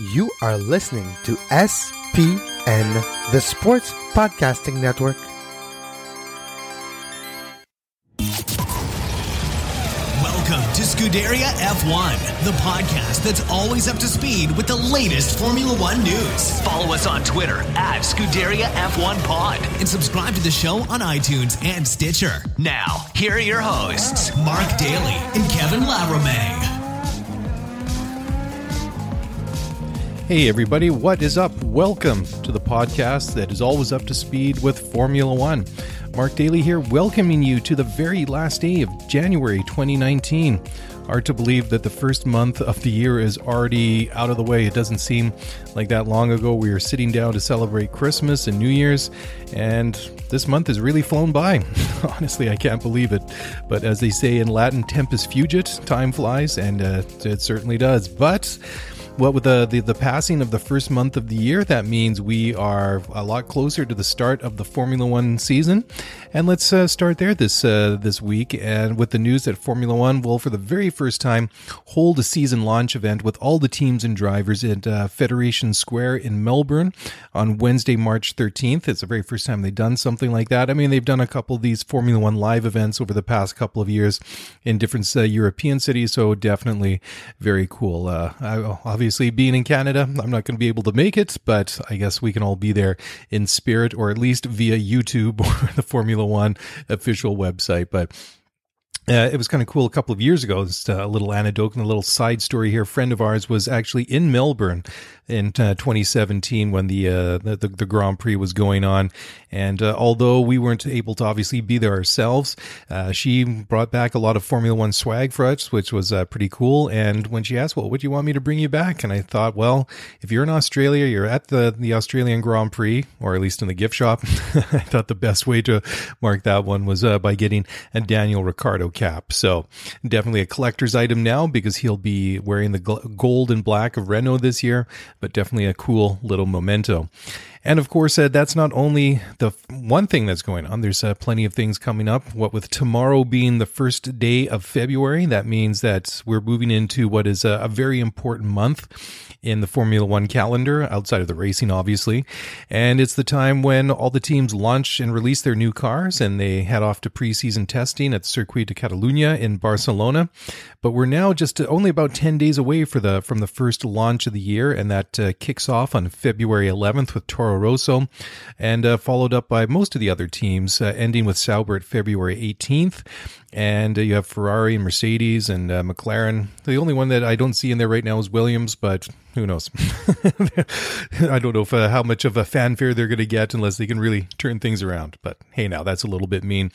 You are listening to SPN, the Sports Podcasting Network. Welcome to Scuderia F1, the podcast that's always up to speed with the latest Formula One news. Follow us on Twitter at Scuderia F1 Pod. And subscribe to the show on iTunes and Stitcher. Now, here are your hosts, Mark Daly and Kevin Laramee. Hey, everybody, what is up? Welcome to the podcast that is always up to speed with Formula One. Mark Daly here, welcoming you to the very last day of January 2019. Hard to believe that the first month of the year is already out of the way. It doesn't seem like that long ago we were sitting down to celebrate Christmas and New Year's, and this month has really flown by. Honestly, I can't believe it. But as they say in Latin, tempus fugit, time flies, and uh, it certainly does. But what with the, the, the passing of the first month of the year, that means we are a lot closer to the start of the Formula One season. And let's uh, start there this uh, this week, and with the news that Formula One will, for the very first time, hold a season launch event with all the teams and drivers at uh, Federation Square in Melbourne on Wednesday, March 13th. It's the very first time they've done something like that. I mean, they've done a couple of these Formula One live events over the past couple of years in different uh, European cities, so definitely very cool. Uh, obviously, being in Canada, I'm not going to be able to make it, but I guess we can all be there in spirit, or at least via YouTube or the Formula One official website. But uh, it was kind of cool a couple of years ago. Just a little anecdote and a little side story here. A friend of ours was actually in Melbourne in uh, 2017 when the, uh, the, the Grand Prix was going on, and uh, although we weren't able to obviously be there ourselves, uh, she brought back a lot of Formula One swag for us, which was uh, pretty cool. And when she asked, "Well, would you want me to bring you back?" and I thought, well, if you're in Australia, you're at the the Australian Grand Prix, or at least in the gift shop. I thought the best way to mark that one was by getting a Daniel Ricciardo cap. So definitely a collector's item now because he'll be wearing the gold and black of Renault this year but definitely a cool little memento. And of course, uh, that's not only the one thing that's going on. There's uh, plenty of things coming up. What with tomorrow being the first day of February, that means that we're moving into what is a, a very important month in the Formula One calendar, outside of the racing, obviously. And it's the time when all the teams launch and release their new cars and they head off to preseason testing at Circuit de Catalunya in Barcelona. But we're now just only about 10 days away for the from the first launch of the year, and that uh, kicks off on February 11th with Toro Rosso, and uh, followed up by most of the other teams, uh, ending with Sauber at February 18th. And uh, you have Ferrari and Mercedes and uh, McLaren. The only one that I don't see in there right now is Williams, but who knows? I don't know if, uh, how much of a fanfare they're going to get unless they can really turn things around. But hey, now that's a little bit mean.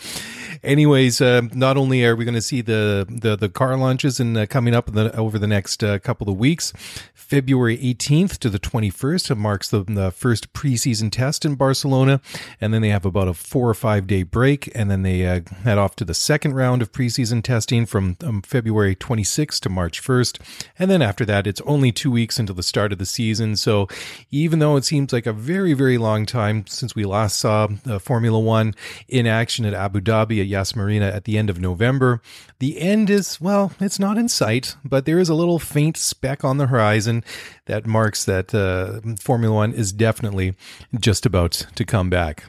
Anyways, uh, not only are we going to see the, the, the car launches and uh, coming up the, over the next uh, couple of weeks, February 18th to the 21st marks the, the, first preseason test in Barcelona, and then they have about a four or five day break, and then they uh, head off to the second round of preseason testing from um, February 26th to March 1st, and then after that, it's only two weeks until the start of the season. So even though it seems like a very very long time since we last saw uh, Formula One in action at Abu Dhabi at Yas Marina at the end of November, the end is well, it's not in sight, but there is a little faint speck on the horizon that marks that uh, Formula One is definitely just about to come back.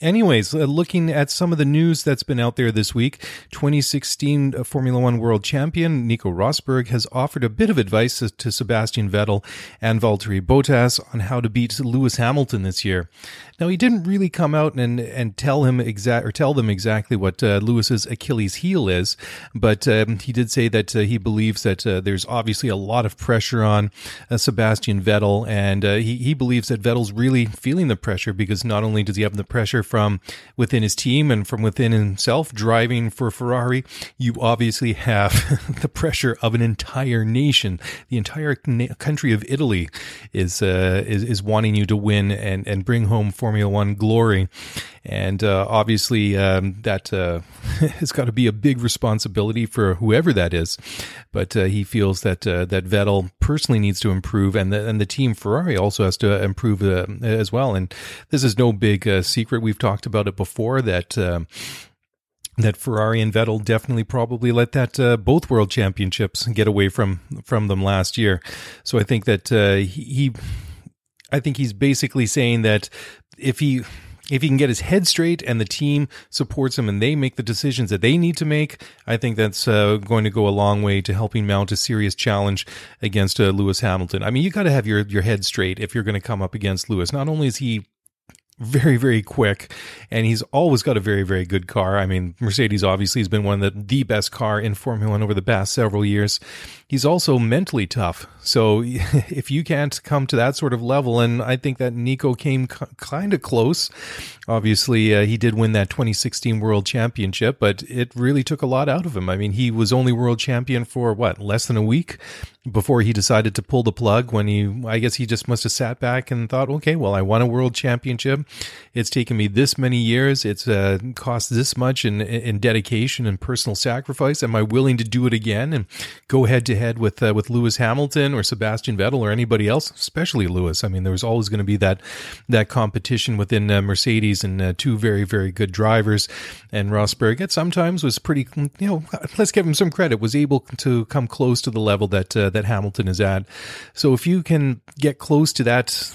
Anyways, uh, looking at some of the news that's been out there this week, 2016 uh, Formula One world champion Nico Rosberg has offered a bit of advice to, to Sebastian Vettel and Valtteri Bottas on how to beat Lewis Hamilton this year. Now, he didn't really come out and, and tell him exact or tell them exactly what uh, Lewis's Achilles heel is, but um, he did say that uh, he believes that uh, there's obviously a lot of pressure on uh, Sebastian Vettel, and uh, he he believes that Vettel's really feeling the pressure because not only does he have the pressure from within his team and from within himself driving for Ferrari, you obviously have the pressure of an entire nation. The entire na- country of Italy is uh, is is wanting you to win and and bring home. Formula One glory. And uh, obviously, um, that uh, has got to be a big responsibility for whoever that is. But uh, he feels that uh, that Vettel personally needs to improve, and the, and the team Ferrari also has to improve uh, as well. And this is no big uh, secret. We've talked about it before that um, that Ferrari and Vettel definitely probably let that uh, both world championships get away from from them last year. So I think that uh, he, I think he's basically saying that if he if he can get his head straight and the team supports him and they make the decisions that they need to make, I think that's uh, going to go a long way to helping mount a serious challenge against uh, Lewis Hamilton. I mean, you got to have your your head straight if you're going to come up against Lewis. Not only is he very very quick and he's always got a very very good car i mean mercedes obviously has been one of the, the best car in formula one over the past several years he's also mentally tough so if you can't come to that sort of level and i think that nico came c- kind of close obviously uh, he did win that 2016 world championship but it really took a lot out of him i mean he was only world champion for what less than a week before he decided to pull the plug when he i guess he just must have sat back and thought okay well i won a world championship it's taken me this many years. It's uh, cost this much in, in dedication and personal sacrifice. Am I willing to do it again and go head to head with uh, with Lewis Hamilton or Sebastian Vettel or anybody else, especially Lewis? I mean, there was always going to be that that competition within uh, Mercedes and uh, two very very good drivers. And Rosberg at sometimes was pretty, you know, let's give him some credit, was able to come close to the level that uh, that Hamilton is at. So if you can get close to that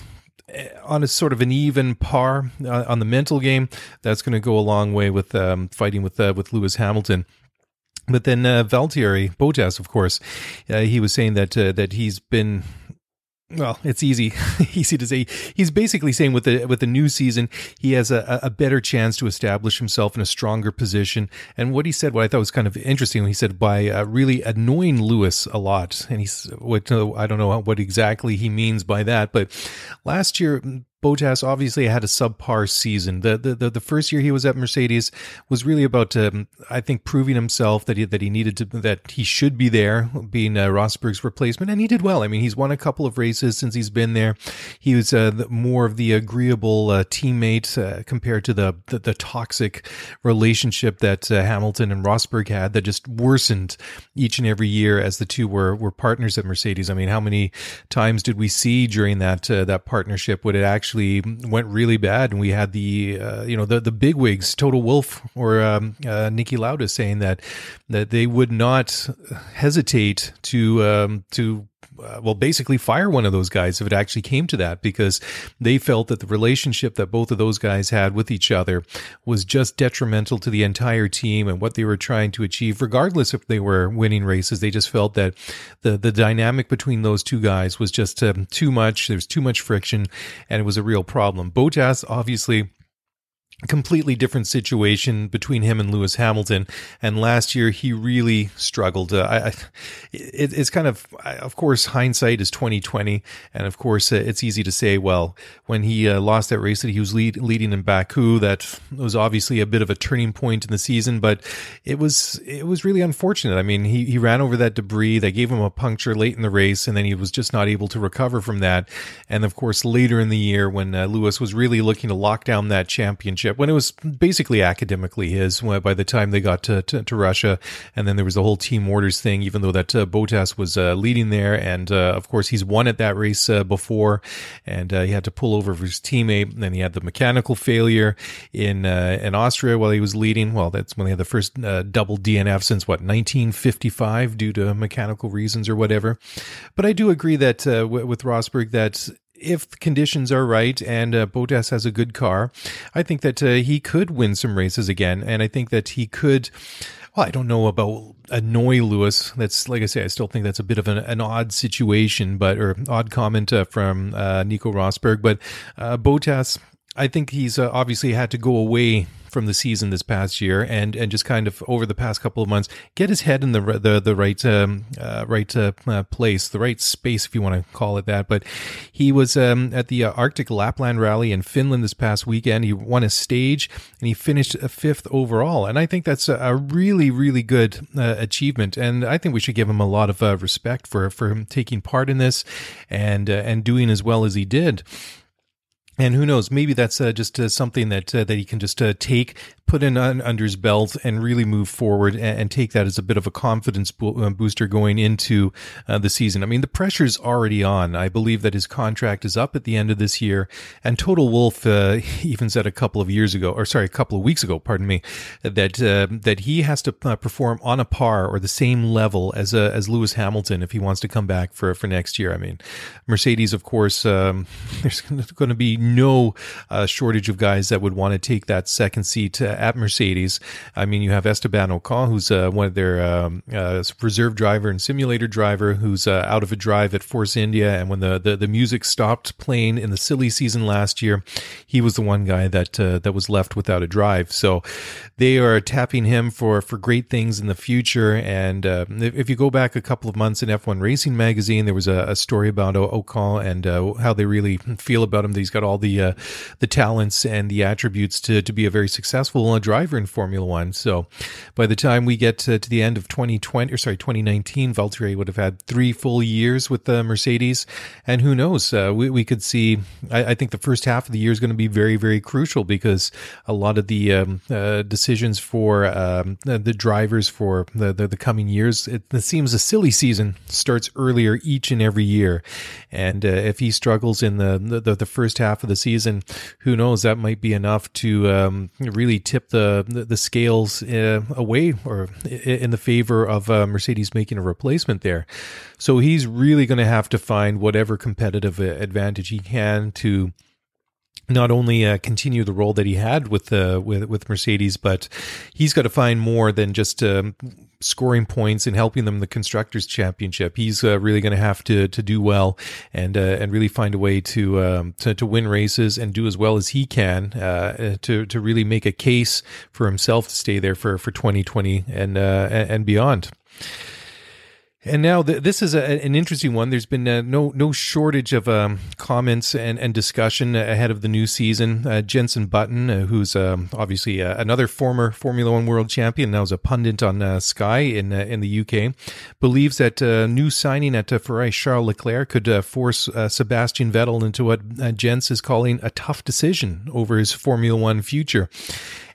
Eh, on a sort of an even par uh, on the mental game, that's going to go a long way with um, fighting with uh, with Lewis Hamilton. But then uh, Valtteri Bottas, of course, uh, he was saying that uh, that he's been well, it's easy, easy to say. He's basically saying with the with the new season, he has a, a better chance to establish himself in a stronger position. And what he said, what I thought was kind of interesting, he said by uh, really annoying Lewis a lot. And he's what I don't know what exactly he means by that, but last year Bottas obviously had a subpar season. The, the the first year he was at Mercedes was really about, um, I think, proving himself that he that he needed to that he should be there, being uh, Rosberg's replacement, and he did well. I mean, he's won a couple of races since he's been there. He was uh, more of the agreeable uh, teammate uh, compared to the, the, the toxic relationship that uh, Hamilton and Rosberg had that just worsened each and every year as the two were were partners at Mercedes. I mean, how many times did we see during that uh, that partnership would it actually actually went really bad, and we had the uh, you know the the big wigs, Toto Wolff or um, uh, Niki Lauda, saying that that they would not hesitate to um, to uh, well, basically fire one of those guys if it actually came to that, because they felt that the relationship that both of those guys had with each other was just detrimental to the entire team and what they were trying to achieve, regardless if they were winning races. They just felt that the the dynamic between those two guys was just um, too much. There's too much friction, and it was a real problem. Bottas obviously completely different situation between him and Lewis Hamilton. And last year he really struggled. Uh, I, I it, it's kind of, of course, hindsight is twenty twenty, and of course uh, it's easy to say, well, when he uh, lost that race that he was lead, leading in Baku, that was obviously a bit of a turning point in the season. But it was it was really unfortunate. I mean, he he ran over that debris. They gave him a puncture late in the race, and then he was just not able to recover from that. And of course, later in the year when uh, Lewis was really looking to lock down that championship championship when it was basically academically his by the time they got to, to, to Russia. And then there was the whole team orders thing, even though that uh, Bottas was uh, leading there. And uh, of course, he's won at that race uh, before and uh, he had to pull over for his teammate. And then he had the mechanical failure in, uh, in Austria while he was leading. Well, that's when they had the first double DNF since what, 1955 due to mechanical reasons or whatever. But I do agree that w- with Rosberg that if the conditions are right and uh, Bottas has a good car, I think that uh, he could win some races again. And I think that he could. Well, I don't know about annoy Lewis. That's like I say, I still think that's a bit of an, an odd situation, but or odd comment uh, from uh, Nico Rosberg. But uh, Bottas, I think he's uh, obviously had to go away from the season this past year, and and just kind of over the past couple of months get his head in the the the right um, uh, right uh, uh, place, the right space, if you want to call it that. But he was um, at the uh, Arctic Lapland Rally in Finland this past weekend. He won a stage and he finished a fifth overall, and I think that's a, a really really good uh, achievement. And I think we should give him a lot of uh, respect for for him taking part in this and and doing as well as he did. And who knows? Maybe that's uh, just uh, something that uh, that he can just uh, take, put in under his belt, and really move forward, and, and take that as a bit of a confidence bo- uh, booster going into uh, the season. I mean, the pressure's already on. I believe that his contract is up at the end of this year, and Toto Wolff even said a couple of years ago, or sorry, a couple of weeks ago, pardon me, that that he has to perform on a par or the same level as as Lewis Hamilton if he wants to come back for for next year. I mean, Mercedes, of course, um, there's going to be no uh, shortage of guys that would want to take that second seat uh, at Mercedes. I mean, you have Esteban Ocon, who's uh, one of their um, uh, reserve driver and simulator driver, who's uh, out of a drive at Force India. And when the, the, the, music stopped playing in the silly season last year, he was the one guy that uh, that was left without a drive. So they are tapping him for for great things in the future. And if, if, you go back a couple of months in F1 Racing magazine, there was a, a story about Ocon and how they really feel about him. That he's got all the uh, the talents and the attributes to to be a very successful uh, driver in Formula One. So by the time we get to, to the end of 2020 or sorry 2019, Valtteri would have had three full years with the Mercedes, and who knows? Uh, we we could see. I, I, think the first half of the year is going to be very very crucial because a lot of the um, uh, decisions for um, the, drivers for the, the, the coming years it, it, seems a silly season starts earlier each and every year, and uh, if he struggles in the, the the first half of the season, who knows? That might be enough to um, really tip the the, scales uh, away or in the favor of uh, Mercedes making a replacement there. So he's really going to have to find whatever competitive advantage he can to not only uh, continue the role that he had with uh, with with Mercedes, but he's got to find more than just um, scoring points and helping them the constructors championship. He's uh, really going to have to to do well and uh, and really find a way to, um, to, to win races and do as well as he can uh, to to really make a case for himself to stay there for for 2020 and uh, and beyond. And now th- this is a, an interesting one. There's been uh, no no shortage of um, comments and, and discussion ahead of the new season. Uh, Jenson Button, uh, who's um, obviously uh, another former Formula One world champion, now is a pundit on uh, Sky in uh, in the UK, believes that new signing at Ferrari Charles Leclerc could force Sebastian Vettel into what Jens is calling a tough decision over his Formula One future.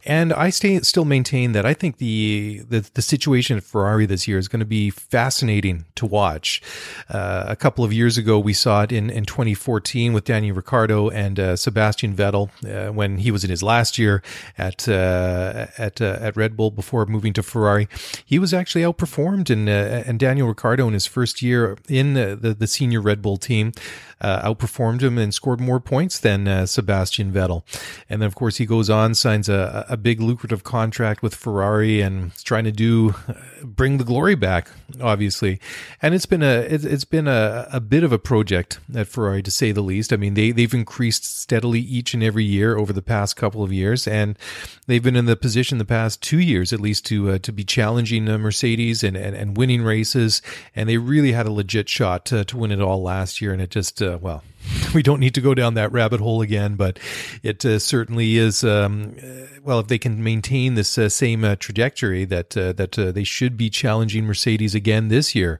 And I stay, still maintain that I think the, the, the situation at Ferrari this year is going to be fascinating to watch. Uh, a couple of years ago, we saw it in, in 2014 with Daniel Ricciardo and uh, Sebastian Vettel uh, when he was in his last year at uh, at uh, at Red Bull before moving to Ferrari. He was actually outperformed, and and Daniel Ricciardo in his first year in the, the, the senior Red Bull team uh, outperformed him and scored more points than uh, Sebastian Vettel. And then, of course, he goes on, signs a big lucrative contract with Ferrari and trying to do uh, bring the glory back, obviously. And it's been a it's, been a, a bit of a project at Ferrari to say the least. I mean, they they've increased steadily each and every year over the past couple of years, and they've been in the position the past two years at least to uh, to be challenging uh, Mercedes and, and and winning races. And they really had a legit shot to, to win it all last year, and it just uh, well we don't need to go down that rabbit hole again, but it uh, certainly is. Um, uh, well, if they can maintain this uh, same uh, trajectory, that uh, that uh, they should be challenging Mercedes again this year,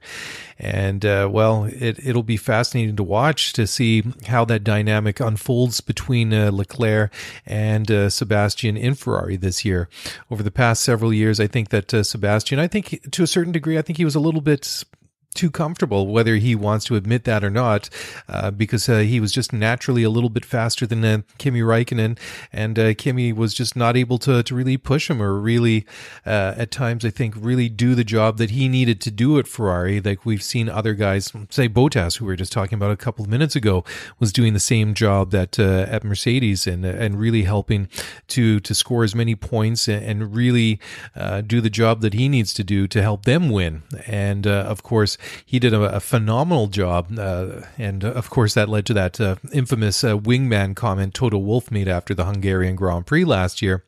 and well, it it'll be fascinating to watch to see how that dynamic unfolds between Leclerc and Sebastian in Ferrari this year. Over the past several years, I think that Sebastian, I think to a certain degree, I think he was a little bit too comfortable, whether he wants to admit that or not, uh, because uh, he was just naturally a little bit faster than uh, Kimi Raikkonen, and uh, Kimi was just not able to to really push him or really, uh, at times, I think, really do the job that he needed to do at Ferrari. Like we've seen other guys, say Bottas, who we were just talking about a couple of minutes ago, was doing the same job that uh, at Mercedes and and really helping to to score as many points and, and really do the job that he needs to do to help them win. And of course he did a, a phenomenal job. Uh, and uh, of course, that led to that uh, infamous uh, wingman comment Toto Wolff made after the Hungarian Grand Prix last year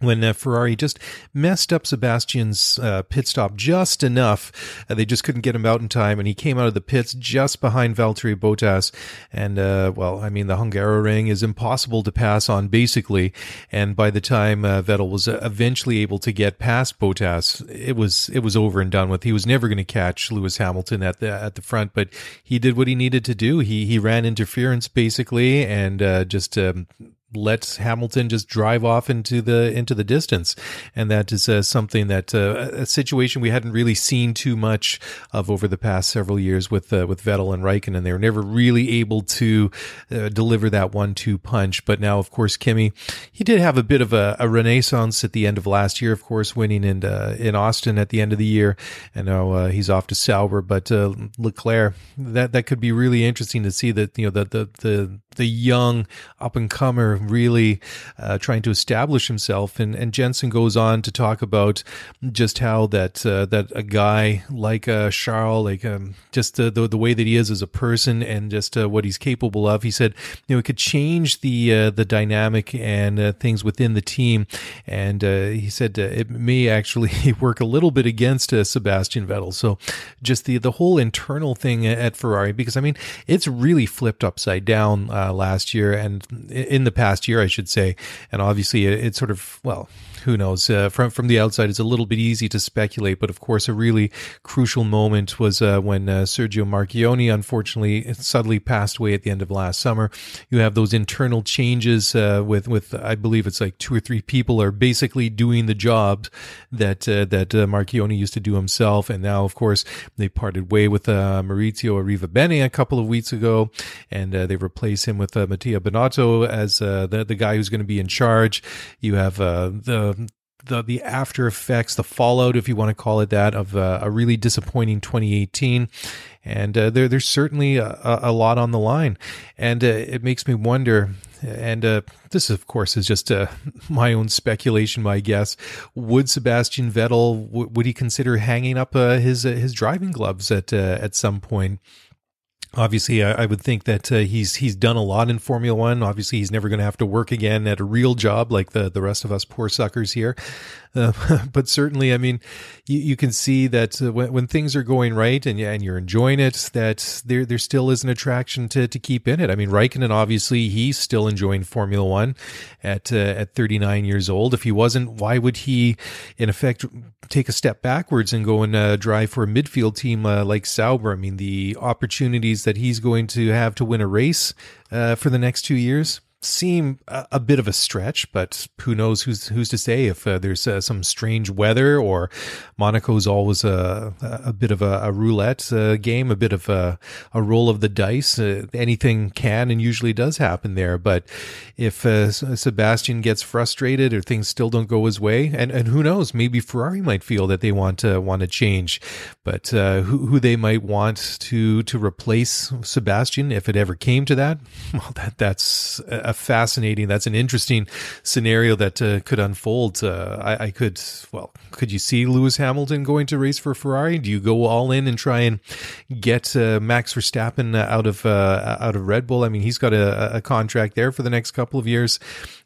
when uh, Ferrari just messed up Sebastian's uh, pit stop just enough. Uh, they just couldn't get him out in time, and he came out of the pits just behind Valtteri Bottas. And, uh, well, I mean, the Hungaroring is impossible to pass on, basically. And by the time uh, Vettel was uh, eventually able to get past Bottas, it was it was over and done with. He was never going to catch Lewis Hamilton at the at the front, but he did what he needed to do. He he ran interference basically, and just um, let Hamilton just drive off into the into the distance, and that is uh, something that uh, a situation we hadn't really seen too much of over the past several years with uh, with Vettel and Raikkonen. They were never really able to uh, deliver that one-two punch. But now, of course, Kimi he did have a bit of a, a renaissance at the end of last year, of course, winning in uh, in Austin at the end of the year, and now uh, he's off to Sauber. But Leclerc, that that could be really interesting to see that you know that the the the young up and comer really uh, trying to establish himself. And, and Jenson goes on to talk about just how that uh, that a guy like uh, Charles, like um, just the, the, the way that he is as a person and just uh, what he's capable of. He said, you know, it could change the uh, the dynamic and uh, things within the team. And he said it may actually work a little bit against Sebastian Vettel. So just the the whole internal thing at Ferrari, because I mean, it's really flipped upside down last year and in the past year, I should say. And obviously, it, it sort of, well, who knows? Uh, from from the outside, it's a little bit easy to speculate, but of course, a really crucial moment was uh, when uh, Sergio Marchionne unfortunately suddenly passed away at the end of last summer. You have those internal changes uh, with with I believe it's like two or three people are basically doing the job that uh, that uh, Marchionne used to do himself, and now of course they parted way with Maurizio Arriva Arrivabene a couple of weeks ago, and they replace him with Mattia Binotto as the the guy who's going to be in charge. You have the the the after effects, the fallout, if you want to call it that, of uh, a really disappointing 2018, and uh, there there's certainly a, a, lot on the line, and uh, it makes me wonder. And uh, this, of course, is just uh, my own speculation, my guess. Would Sebastian Vettel w- would he consider hanging up uh, his his driving gloves at at some point? Obviously, I, I, would think that uh, he's he's done a lot in Formula One. Obviously, he's never going to have to work again at a real job like the the rest of us poor suckers here. Uh, but certainly, I mean, you, you can see that uh, when, when things are going right and and you're enjoying it, that there there still is an attraction to to keep in it. I mean, Raikkonen obviously he's still enjoying Formula One at uh, at 39 years old. If he wasn't, why would he, in effect, take a step backwards and go and uh, drive for a midfield team uh, like Sauber? I mean, the opportunities that he's going to have to win a race for the next two years seem a, a, bit of a stretch, but who knows who's who's to say if uh, there's uh, some strange weather or Monaco's always a a bit of a, a roulette uh, game, a bit of a, a roll of the dice. Uh, anything can and usually does happen there. But if uh, Sebastian gets frustrated or things still don't go his way, and, and who knows, maybe Ferrari might feel that they want to want to change, but uh, who who they might want to to replace Sebastian if it ever came to that, well, that that's a fascinating. That's an interesting scenario that uh, could unfold. Uh, I, I, could, well, could you see Lewis Hamilton going to race for Ferrari? Do you go all in and try and get uh, Max Verstappen out of uh, out of Red Bull? I mean, he's got a, a, contract there for the next couple of years.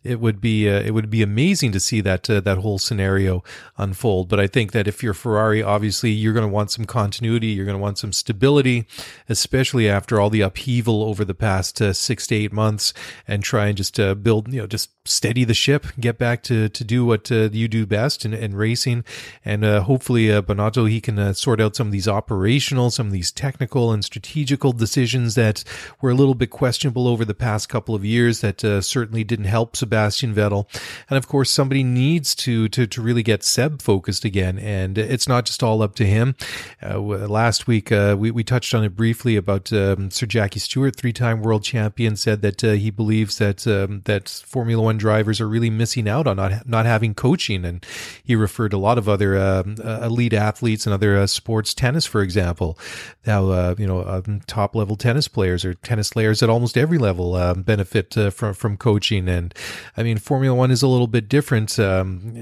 It would be uh, it would be amazing to see that uh, that whole scenario unfold. But I think that if you're Ferrari, obviously you're going to want some continuity. You're going to want some stability, especially after all the upheaval over the past six to eight months, and try and just uh, build, you know, just steady the ship, get back to to do what uh, you do best in, in racing, and uh, hopefully uh, Binotto he can uh, sort out some of these operational, some of these technical and strategical decisions that were a little bit questionable over the past couple of years that uh, certainly didn't help Sebastian Vettel, and of course somebody needs to to to really get Seb focused again, and it's not just all up to him. Uh, last week we we touched on it briefly about um, Sir Jackie Stewart, three time world champion, said that he believes that um, that Formula One drivers are really missing out on not not having coaching, and he referred to a lot of other uh, uh, elite athletes and other uh, sports, tennis, for example, how uh, you know um, top level tennis players or tennis players at almost every level uh, benefit uh, from from coaching, and I mean Formula One is a little bit different, um,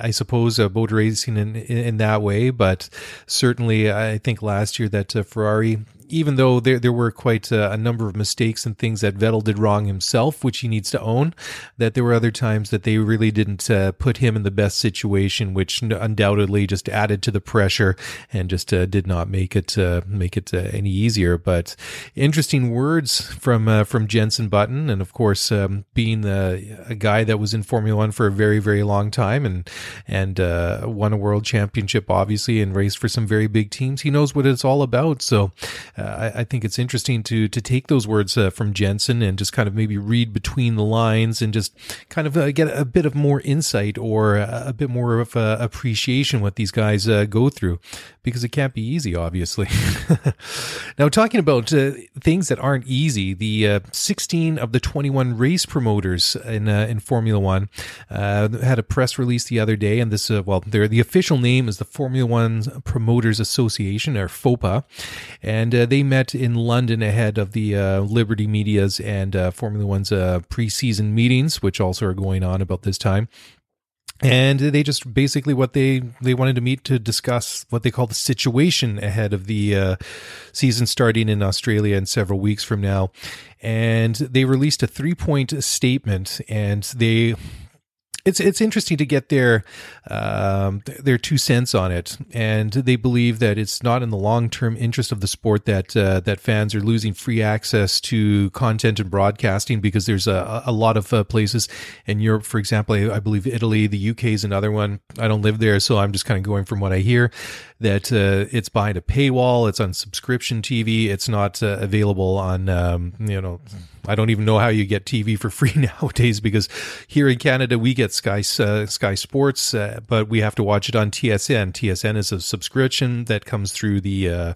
I suppose, boat racing in in that way, but certainly I think last year that Ferrari even though there there were quite a, a, number of mistakes and things that Vettel did wrong himself, which he needs to own, that there were other times that they really didn't uh, put him in the best situation, which undoubtedly just added to the pressure and just uh, did not make it uh, make it uh, any easier. But interesting words from uh, from Jenson Button, and of course, um, being the, a guy that was in Formula One for a very very long time and and uh, won a world championship, obviously, and raced for some very big teams. He knows what it's all about. So uh, I, I, think it's interesting to to take those words uh, from Jenson and just kind of maybe read between the lines and just kind of uh, get a bit of more insight or a, a bit more of appreciation what these guys uh, go through because it can't be easy, obviously. now, talking about uh, things that aren't easy, the uh, 16 of the 21 race promoters in in Formula One had a press release the other day, and this well, the official name is the Formula One Promoters Association or FOPA, and they met in London ahead of the uh, Liberty Media's and uh, Formula One's uh, preseason meetings, which also are going on about this time. And they just basically what they they wanted to meet to discuss what they call the situation ahead of the uh, season starting in Australia in several weeks from now. And they released a three point statement, and they it's it's interesting to get their um, their two cents on it, and they believe that it's not in the long term interest of the sport that uh, that fans are losing free access to content and broadcasting because there's a, a lot of uh, places in Europe, for example, I, I, believe Italy, the UK is another one. I don't live there, so I'm just kind of going from what I hear that uh, it's behind a paywall, it's on subscription TV, it's not uh, available on um, you know I don't even know how you get TV for free nowadays because here in Canada we get Sky uh, Sky Sports, uh, but we have to watch it on TSN. TSN is a subscription that comes through the uh,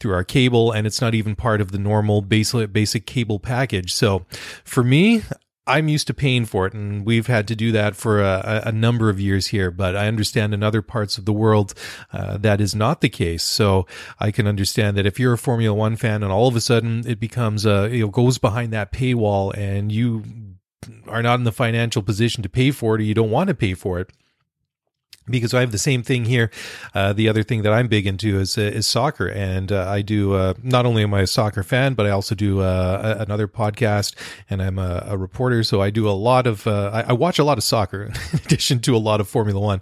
through our cable, and it's not even part of the normal basic basic cable package. So for me, I'm used to paying for it, and we've had to do that for a, a number of years here. But I understand in other parts of the world uh, that is not the case. So I can understand that if you're a Formula One fan, and all of a sudden it becomes a you know goes behind that paywall, and you are not in the financial position to pay for it, or you don't want to pay for it because I have the same thing here. Uh, the other thing that I'm big into is uh, is soccer, and uh, I do uh, not only am I a soccer fan, but I also do uh, another podcast, and I'm a, a, reporter. So I do a lot of uh, I, I, watch a lot of soccer in addition to a lot of Formula One,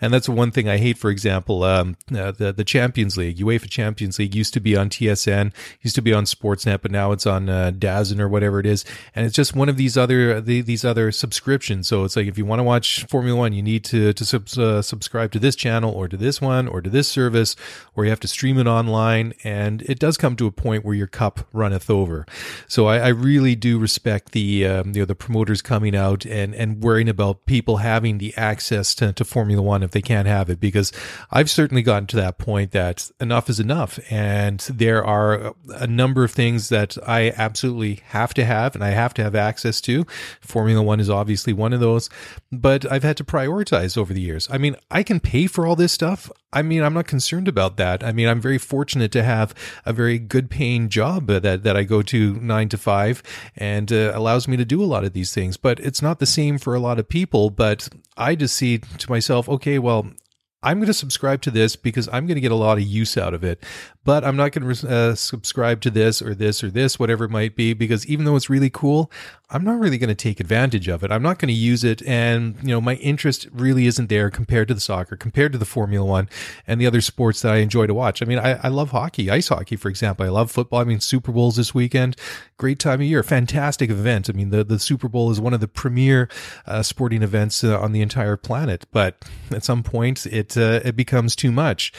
and that's one thing I hate. For example, um, the the Champions League, UEFA Champions League, used to be on TSN, used to be on Sportsnet, but now it's on uh, DAZN or whatever it is, and it's just one of these other the, these other subscriptions. So it's like if you want to watch Formula One, you need to to sub, subscribe to this channel or to this one or to this service, or you have to stream it online. And it does come to a point where your cup runneth over. So I, I really do respect the um, you know the promoters coming out and and worrying about people having the access to, to Formula One if they can't have it, because I've certainly gotten to that point that enough is enough, and there are a number of things that I absolutely have to have and I have to have access to. Formula One is obviously one of those, but I've had to prioritize over the years. I mean, I can pay for all this stuff. I mean, I'm not concerned about that. I mean, I'm very fortunate to have a very good paying job that, that I go to nine to five and uh, allows me to do a lot of these things. But it's not the same for a lot of people. But I just see to myself, okay, well, I'm going to subscribe to this because I'm going to get a lot of use out of it. But I'm not going to uh, subscribe to this or this or this, whatever it might be, because even though it's really cool, I'm not really going to take advantage of it. I'm not going to use it. And, you know, my interest really isn't there compared to the soccer, compared to the Formula One and the other sports that I enjoy to watch. I mean, I, I love hockey, ice hockey, for example. I love football. I mean, Super Bowls this weekend, great time of year, fantastic event. I mean, the, the Super Bowl is one of the premier uh, sporting events uh, on the entire planet. But at some point, it, uh, it becomes too much.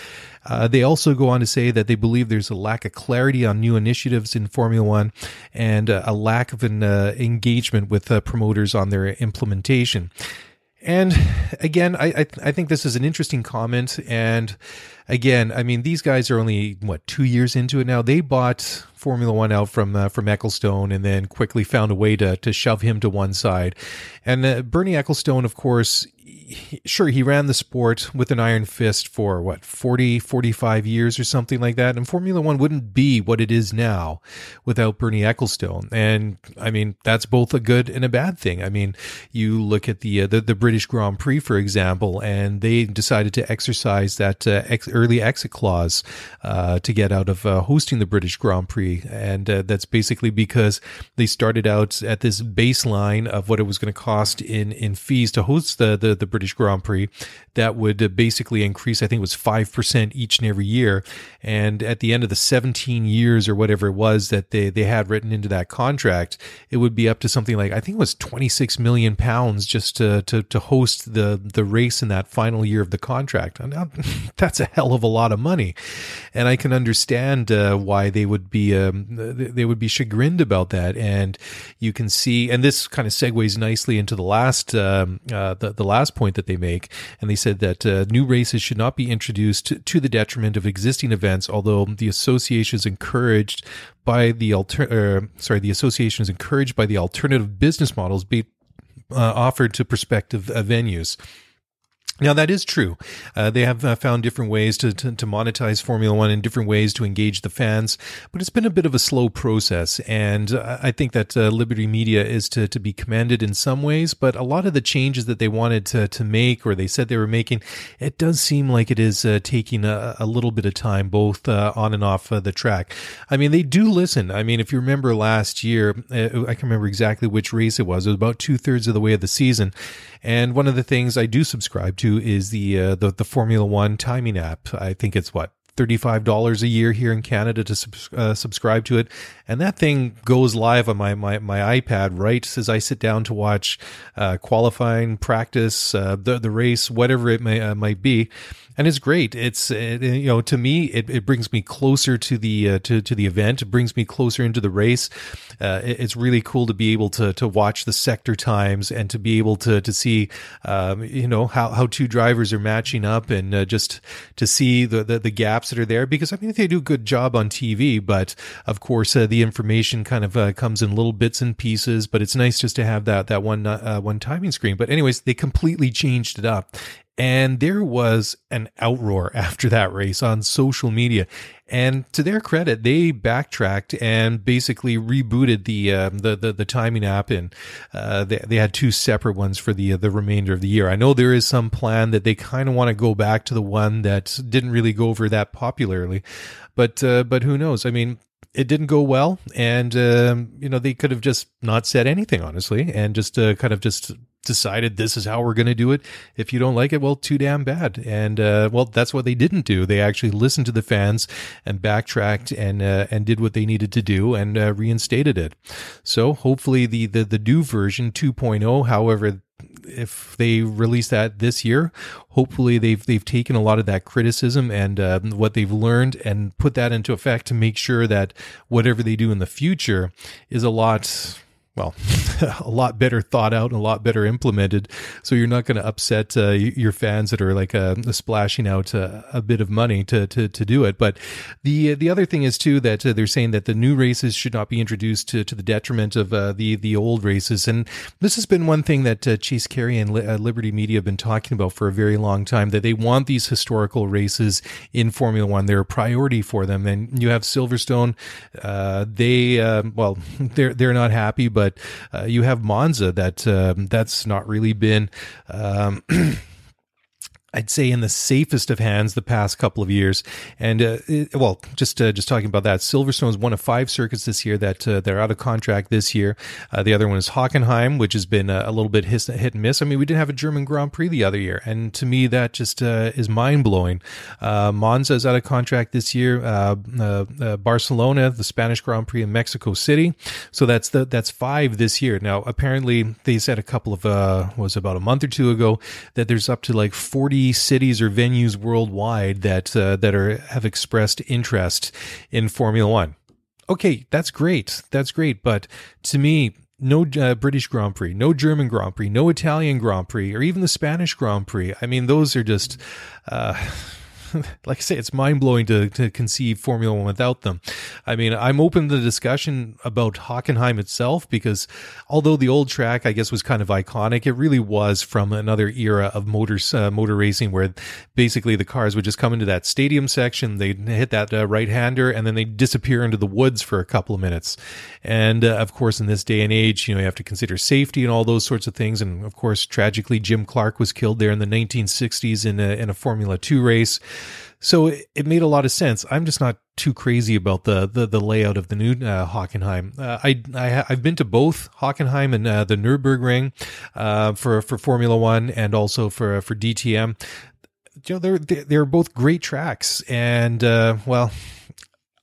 Uh, they also go on to say that they believe there's a lack of clarity on new initiatives in Formula One and uh, a lack of an uh, engagement with uh, promoters on their implementation. And again, I, I, I think this is an interesting comment. And again, I mean, these guys are only what two years into it now. They bought Formula One out from uh, from Ecclestone, and then quickly found a way to to shove him to one side. And uh, Bernie Ecclestone, of course, sure he ran the sport with an iron fist for what 40 45 years or something like that. And formula 1 wouldn't be what it is now without bernie ecclestone. And i mean that's both a good and a bad thing. I mean you look at the uh, the, the, british grand prix for example and they decided to exercise that uh, ex- early exit clause uh, to get out of uh, hosting the british grand prix and uh, that's basically because they started out at this baseline of what it was going to cost in in fees to host the the, the British Grand Prix that would uh, basically increase, I think it was 5% each and every year. And at the end of the 17 years or whatever it was that they, they had written into that contract, it would be up to something like, I think it was 26 million pounds just to, to, to host the, the race in that final year of the contract. Now, that's a hell of a lot of money. And I can understand uh, why they would be, um, they would be chagrined about that. And you can see, and this kind of segues nicely into the last, um, uh, the, the last point that they make, and they said that uh, new races should not be introduced to, to, the detriment of existing events, although the association is encouraged by the alter, uh, sorry, the association is encouraged by the alternative business models be uh, offered to prospective uh, venues. Now that is true. Uh, they have uh, found different ways to, to, to, monetize Formula One and different ways to engage the fans, but it's been a bit of a slow process. And uh, I think that uh, Liberty Media is to, to be commended in some ways, but a lot of the changes that they wanted to, to make or they said they were making, it does seem like it is uh, taking a, a, little bit of time, both uh, on and off the track. I mean, they do listen. I mean, if you remember last year, I can remember exactly which race it was. It was about two thirds of the way of the season. And one of the things I do subscribe to is the uh, the, the Formula One timing app. I think it's what $35 a year here in Canada to sub- uh, subscribe to it. And that thing goes live on my, my, my iPad right as I sit down to watch uh, qualifying, practice, uh, the, the race, whatever it may, uh, might be and it's great. It's it, you know to me it, it brings me closer to the uh, to to the event. It brings me closer into the race. Uh, it, it's really cool to be able to to watch the sector times and to be able to to see um, you know how how two drivers are matching up and uh, just to see the, the, the gaps that are there because I mean they do a good job on TV, but of course uh, the information kind of uh, comes in little bits and pieces. But it's nice just to have that that one uh, one timing screen. But anyways, they completely changed it up and there was an outroar after that race on social media. And to their credit, they backtracked and basically rebooted the uh, the, the, the timing app, and uh, they they had two separate ones for the uh, the remainder of the year. I know there is some plan that they kind of want to go back to the one that didn't really go over that popularly, but uh, but who knows? I mean, it didn't go well, and um, you know they could have just not said anything honestly, and just uh, kind of just decided this is how we're going to do it. If you don't like it, well, too damn bad. And uh, well, that's what they didn't do. They actually listened to the fans and backtracked and uh, and did what they needed to do and uh, reinstated it. So hopefully the the the new version 2.0, however if they release that this year, hopefully they've they've taken a lot of that criticism and uh, what they've learned and put that into effect to make sure that whatever they do in the future is a lot well, a lot better thought out and a lot better implemented. So you're not going to upset uh, your fans that are like uh, splashing out uh, a bit of money to, to, to do it. But the the other thing is too that uh, they're saying that the new races should not be introduced to, to the detriment of uh, the the old races. And this has been one thing that uh, Chase Carey and Liberty Media have been talking about for a very long time. That they want these historical races in Formula One. They're a priority for them. And you have Silverstone. they well, they're they're not happy, but but uh, you have Monza that um, that's not really been. Um, I'd say in the safest of hands the past couple of years. And uh, it, well, just uh, just talking about that, Silverstone is one of five circuits this year that uh, they're out of contract this year. Uh, the other one is Hockenheim, which has been a, a little bit hit, and miss. I mean, we didn't have a German Grand Prix the other year, and to me that just uh, is mind blowing. Uh, Monza is out of contract this year. Barcelona, the Spanish Grand Prix in Mexico City, so that's the that's five this year. Now, apparently, they said a couple of was about a month or two ago that there's up to like forty cities or venues worldwide that uh, that are have expressed interest in Formula One. Okay, that's great. That's great. But to me, no uh, British Grand Prix, no German Grand Prix, no Italian Grand Prix, or even the Spanish Grand Prix. I mean, those are just. Uh, like I say, it's mind blowing to, to conceive Formula One without them. I mean, I'm open to the discussion about Hockenheim itself because although the old track, I guess, was kind of iconic, it really was from another era of motors, uh, motor racing where basically the cars would just come into that stadium section, they'd hit that uh, right hander, and then they disappear into the woods for a couple of minutes. And uh, of course, in this day and age, you know, you have to consider safety and all those sorts of things. And of course, tragically, Jim Clark was killed there in the 1960s in a, in a Formula Two race. So it, it, made a lot of sense. I'm just not too crazy about the the, the layout of the new uh, Hockenheim. Uh, I, I have been to both Hockenheim and uh, the Nurburgring uh, for for Formula One and also for for DTM. You know, they're they're both great tracks, and uh, well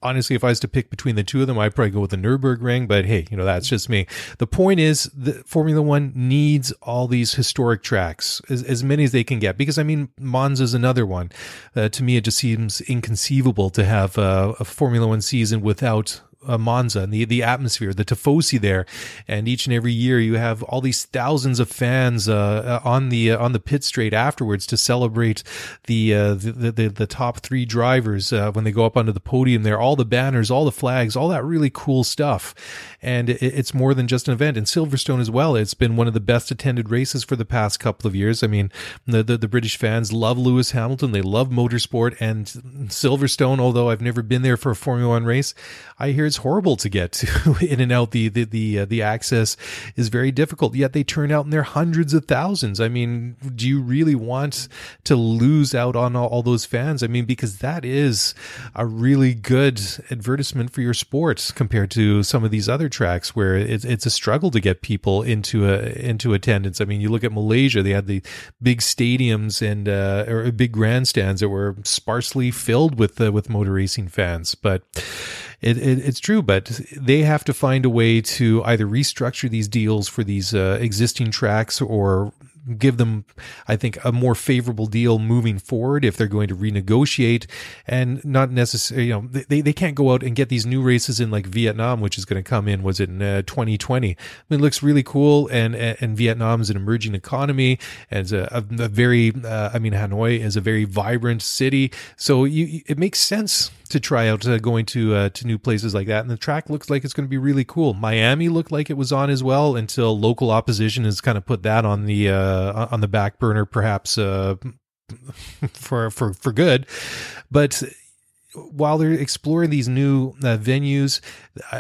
honestly, if I was to pick between the two of them, I'd probably go with the Nurburgring. But hey, you know that's just me. The point is, that Formula One needs all these historic tracks, as, as many as they can get. Because I mean, Monza is another one. Uh, to me, it just seems inconceivable to have uh, a Formula One season without uh, Monza and the, the atmosphere, the tifosi there. And each and every year you have all these thousands of fans uh, uh on the uh, on the pit straight afterwards to celebrate the uh, the, the, the top three drivers when they go up onto the podium there. All the banners, all the flags, all that really cool stuff. And it, it's more than just an event. And Silverstone as well. It's been one of the best attended races for the past couple of years. I mean, the, the, the British fans love Lewis Hamilton. They love motorsport and Silverstone. Although I've never been there for a Formula One race, I hear it's horrible to get to in and out. The the the uh, the access is very difficult. Yet they turn out in their hundreds of thousands. I mean, do you really want to lose out on all, all those fans? I mean, because that is a really good advertisement for your sports compared to some of these other tracks where it's it's a struggle to get people into a into attendance. I mean, you look at Malaysia; they had the big stadiums and uh, or big grandstands that were sparsely filled with uh, with motor racing fans, but it, it, it's true, but they have to find a way to either restructure these deals for these uh, existing tracks or give them, I think, a more favorable deal moving forward if they're going to renegotiate and not necessarily, you know, they, they can't go out and get these new races in like Vietnam, which is going to come in, was it in uh, 2020? I mean, it looks really cool. And, and Vietnam is an emerging economy and a, a, very, uh, I mean, Hanoi is a very vibrant city. So you, it makes sense to try out uh, going to uh, to new places like that. And the track looks like it's going to be really cool. Miami looked like it was on as well until local opposition has kind of put that on the uh, on the back burner, perhaps uh, for for for good. But while they're exploring these new uh, venues,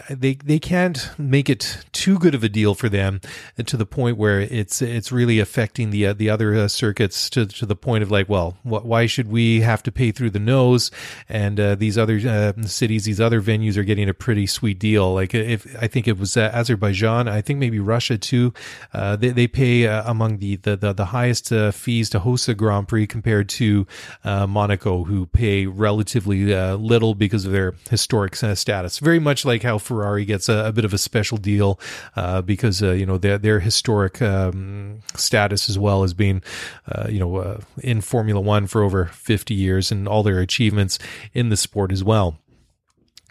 they they can't make it too good of a deal for them to the point where it's it's really affecting the uh, the other uh, circuits to to the point of like, well, wh- why should we have to pay through the nose? And uh, these other uh, cities, these other venues are getting a pretty sweet deal. Like if I think it was uh, Azerbaijan, I think maybe Russia too. they they pay among the the the, the highest fees to host a Grand Prix compared to Monaco, who pay relatively uh, little because of their historic status. Very much like how Ferrari gets a, a bit of a special deal uh, because uh, you know their their historic um, status as well as being uh, you know uh, in Formula One for over fifty years and all their achievements in the sport as well.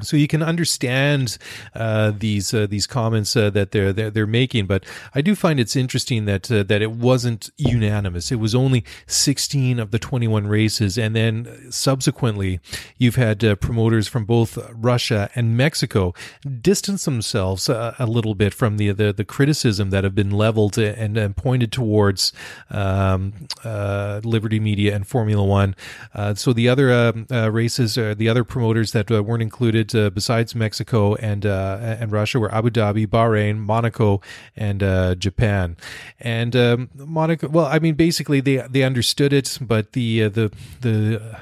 So you can understand uh, these uh, these comments uh, that they're, they're, they're making, but I do find it's interesting that uh, that it wasn't unanimous. It was only 16 of the 21 races, and then subsequently you've had uh, promoters from both Russia and Mexico distance themselves a, a little bit from the, the, the criticism that have been leveled and, and pointed towards um, uh, Liberty Media and Formula One. so the other races, the other promoters that weren't included uh, besides Mexico and uh, and Russia were Abu Dhabi, Bahrain, Monaco, and uh, Japan. And um, Monaco, well, I mean, basically they they understood it, but the uh, the the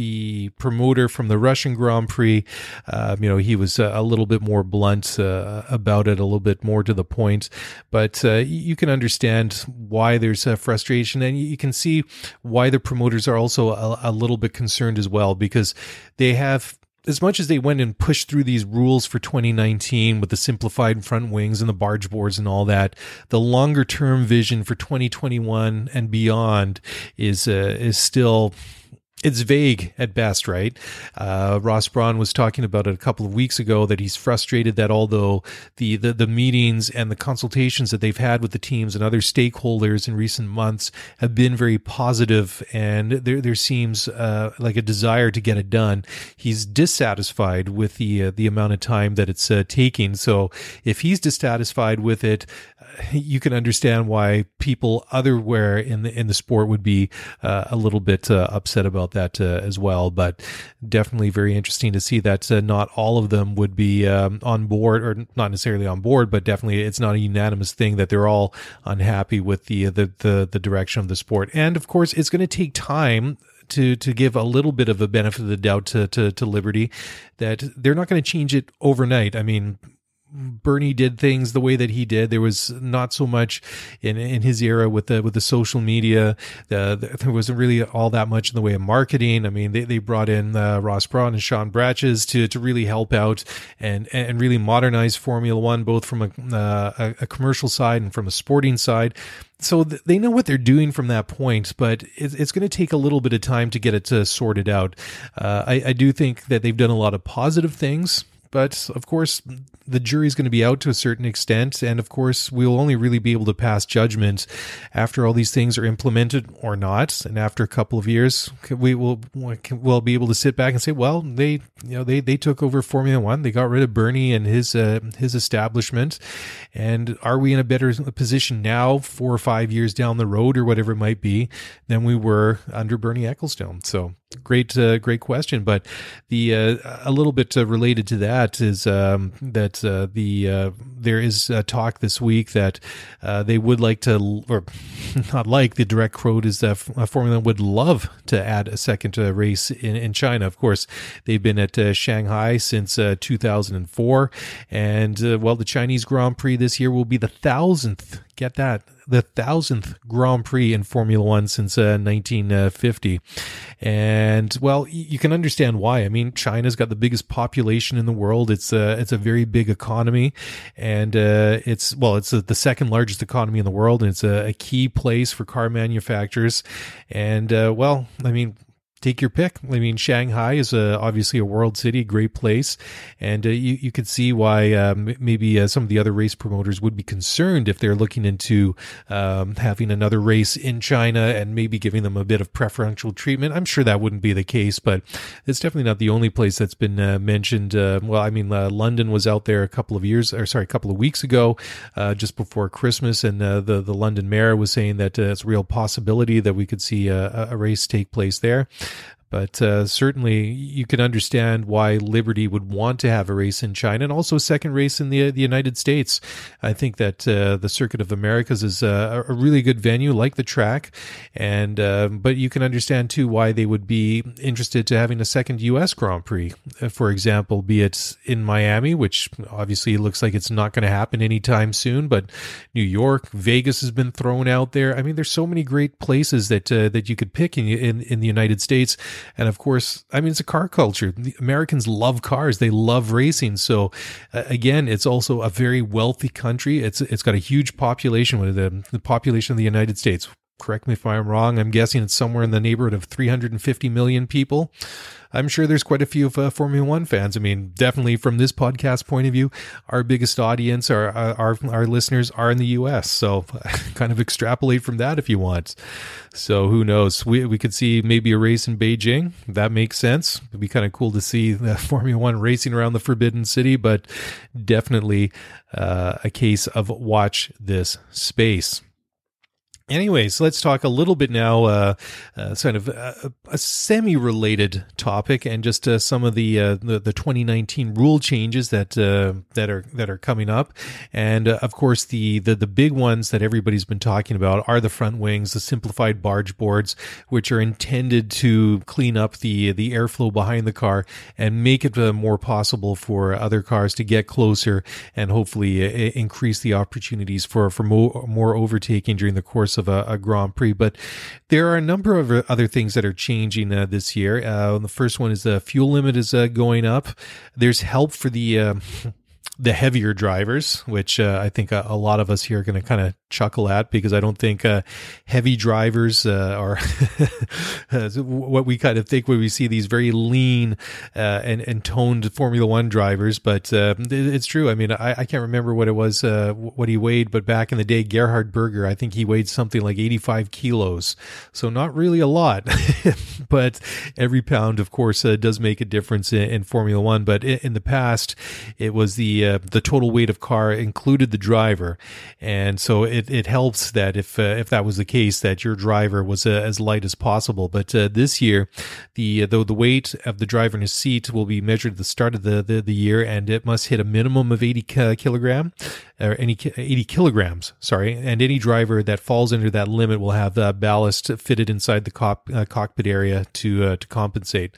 the promoter from the Russian Grand Prix. Uh, you know, he was a little bit more blunt uh, about it, a little bit more to the point. But uh, you can understand why there's frustration, and you can see why the promoters are also a, a little bit concerned as well because they have as much as they went and pushed through these rules for 2019 with the simplified front wings and the barge boards and all that, the longer term vision for 2021 and beyond is uh, is still it's vague at best, right? Uh, Ross Braun was talking about it a couple of weeks ago that he's frustrated that although the, the, the meetings and the consultations that they've had with the teams and other stakeholders in recent months have been very positive, and there there seems uh, like a desire to get it done. He's dissatisfied with the uh, the amount of time that it's uh, taking. So if he's dissatisfied with it, you can understand why people otherwhere in the in the sport would be uh, a little bit uh, upset about that uh, as well. But definitely very interesting to see that uh, not all of them would be um, on board, or not necessarily on board, but definitely it's not a unanimous thing that they're all unhappy with the the the, the direction of the sport. And of course, it's going to take time to to give a little bit of a benefit of the doubt to to, to Liberty that they're not going to change it overnight. I mean, Bernie did things the way that he did. There was not so much in in his era with the with the social media. The, the, there wasn't really all that much in the way of marketing. I mean, they, they brought in uh, Ross Braun and Sean Bratches to to really help out and and really modernize Formula One, both from a uh, a, commercial side and from a sporting side. So th- they know what they're doing from that point, but it's, going to take a little bit of time to get it uh, sorted out. Uh, I, I do think that they've done a lot of positive things but of course, the jury's going to be out to a certain extent. And of course, we'll only really be able to pass judgment after all these things are implemented or not. And after a couple of years, we will we'll be able to sit back and say, well, they you know they they took over Formula One. They got rid of Bernie and his uh, his establishment. And are we in a better position now, four or five years down the road, or whatever it might be, than we were under Bernie Ecclestone? So great uh, great question. But the uh, a little bit uh, related to that is um, that uh, the uh, there is a talk this week that uh, they would like to, or not like the direct quote is that Formula would love to add a second uh, race in, in China. Of course, they've been at uh, Shanghai since 2004, and well, the Chinese Grand Prix this year will be the thousandth. Get that the thousandth Grand Prix in Formula One since uh, 1950. And well, you can understand why. I mean, China's got the biggest population in the world. It's a, it's a very big economy and uh, it's, well, it's a, the second largest economy in the world and it's a, a key place for car manufacturers. And uh, well, I mean, take your pick. I mean, Shanghai is a, obviously a world city, great place, and uh, you you could see why um, maybe uh, some of the other race promoters would be concerned if they're looking into um, having another race in China and maybe giving them a bit of preferential treatment. I'm sure that wouldn't be the case, but it's definitely not the only place that's been uh, mentioned. Uh, well, I mean, uh, London was out there a couple of years, or sorry, a couple of weeks ago, uh, just before Christmas, and the the London mayor was saying that it's a real possibility that we could see a, a race take place there. But uh, certainly, you can understand why Liberty would want to have a race in China and also a second race in the the United States. I think that uh, the Circuit of Americas is a, a, really good venue, like the track, and uh, but you can understand too why they would be interested to having a second U.S. Grand Prix, uh, for example, be it in Miami, which obviously looks like it's not going to happen anytime soon, but New York, Vegas has been thrown out there. I mean, there's so many great places that uh, that you could pick in, in in the United States and of course, I mean, it's a car culture. The Americans love cars. They love racing. So uh, again, it's also a very wealthy country. It's, it's got a huge population with the, the population of the United States. Correct me if I'm wrong. I'm guessing it's somewhere in the neighborhood of 350 million people. I'm sure there's quite a few of uh, Formula One fans. I mean, definitely from this podcast point of view, our biggest audience, our our our listeners are in the U.S. So kind of extrapolate from that if you want. So who knows? We we could see maybe a race in Beijing. That makes sense. It'd be kind of cool to see the Formula One racing around the Forbidden City, but definitely uh, a case of watch this space. Anyways, let's talk a little bit now, uh, uh, sort of a, a semi-related topic, and just uh, some of the, uh, the, the 2019 rule changes that uh, that are that are coming up, and uh, of course the, the the big ones that everybody's been talking about are the front wings, the simplified barge boards, which are intended to clean up the the airflow behind the car and make it more possible for other cars to get closer and hopefully increase the opportunities for for more, more overtaking during the course of a, a, Grand Prix. But there are a number of other things that are changing uh, this year. Uh, the first one is the fuel limit is uh, going up. There's help for the uh, the heavier drivers, which uh, I think a, a, lot of us here are going to kind of chuckle at because I don't think uh, heavy drivers uh, are what we kind of think when we see these very lean uh, and, and toned Formula One drivers. But uh, it's true. I mean, I, I, can't remember what it was, uh, what he weighed, but back in the day, Gerhard Berger, I think he weighed something like 85 kilos. So not really a lot, but every pound, of course, does make a difference in, in Formula One. But in, in, the past, it was the the total weight of car included the driver, and so it it, helps that if uh, if that was the case that your driver was uh, as light as possible. But uh, this year, the the the weight of the driver in his seat will be measured at the start of the the, the year, and it must hit a minimum of eighty kilogram or any 80 kilograms, sorry, and any driver that falls under that limit will have uh, ballast fitted inside the cop, uh, cockpit area to uh, to compensate.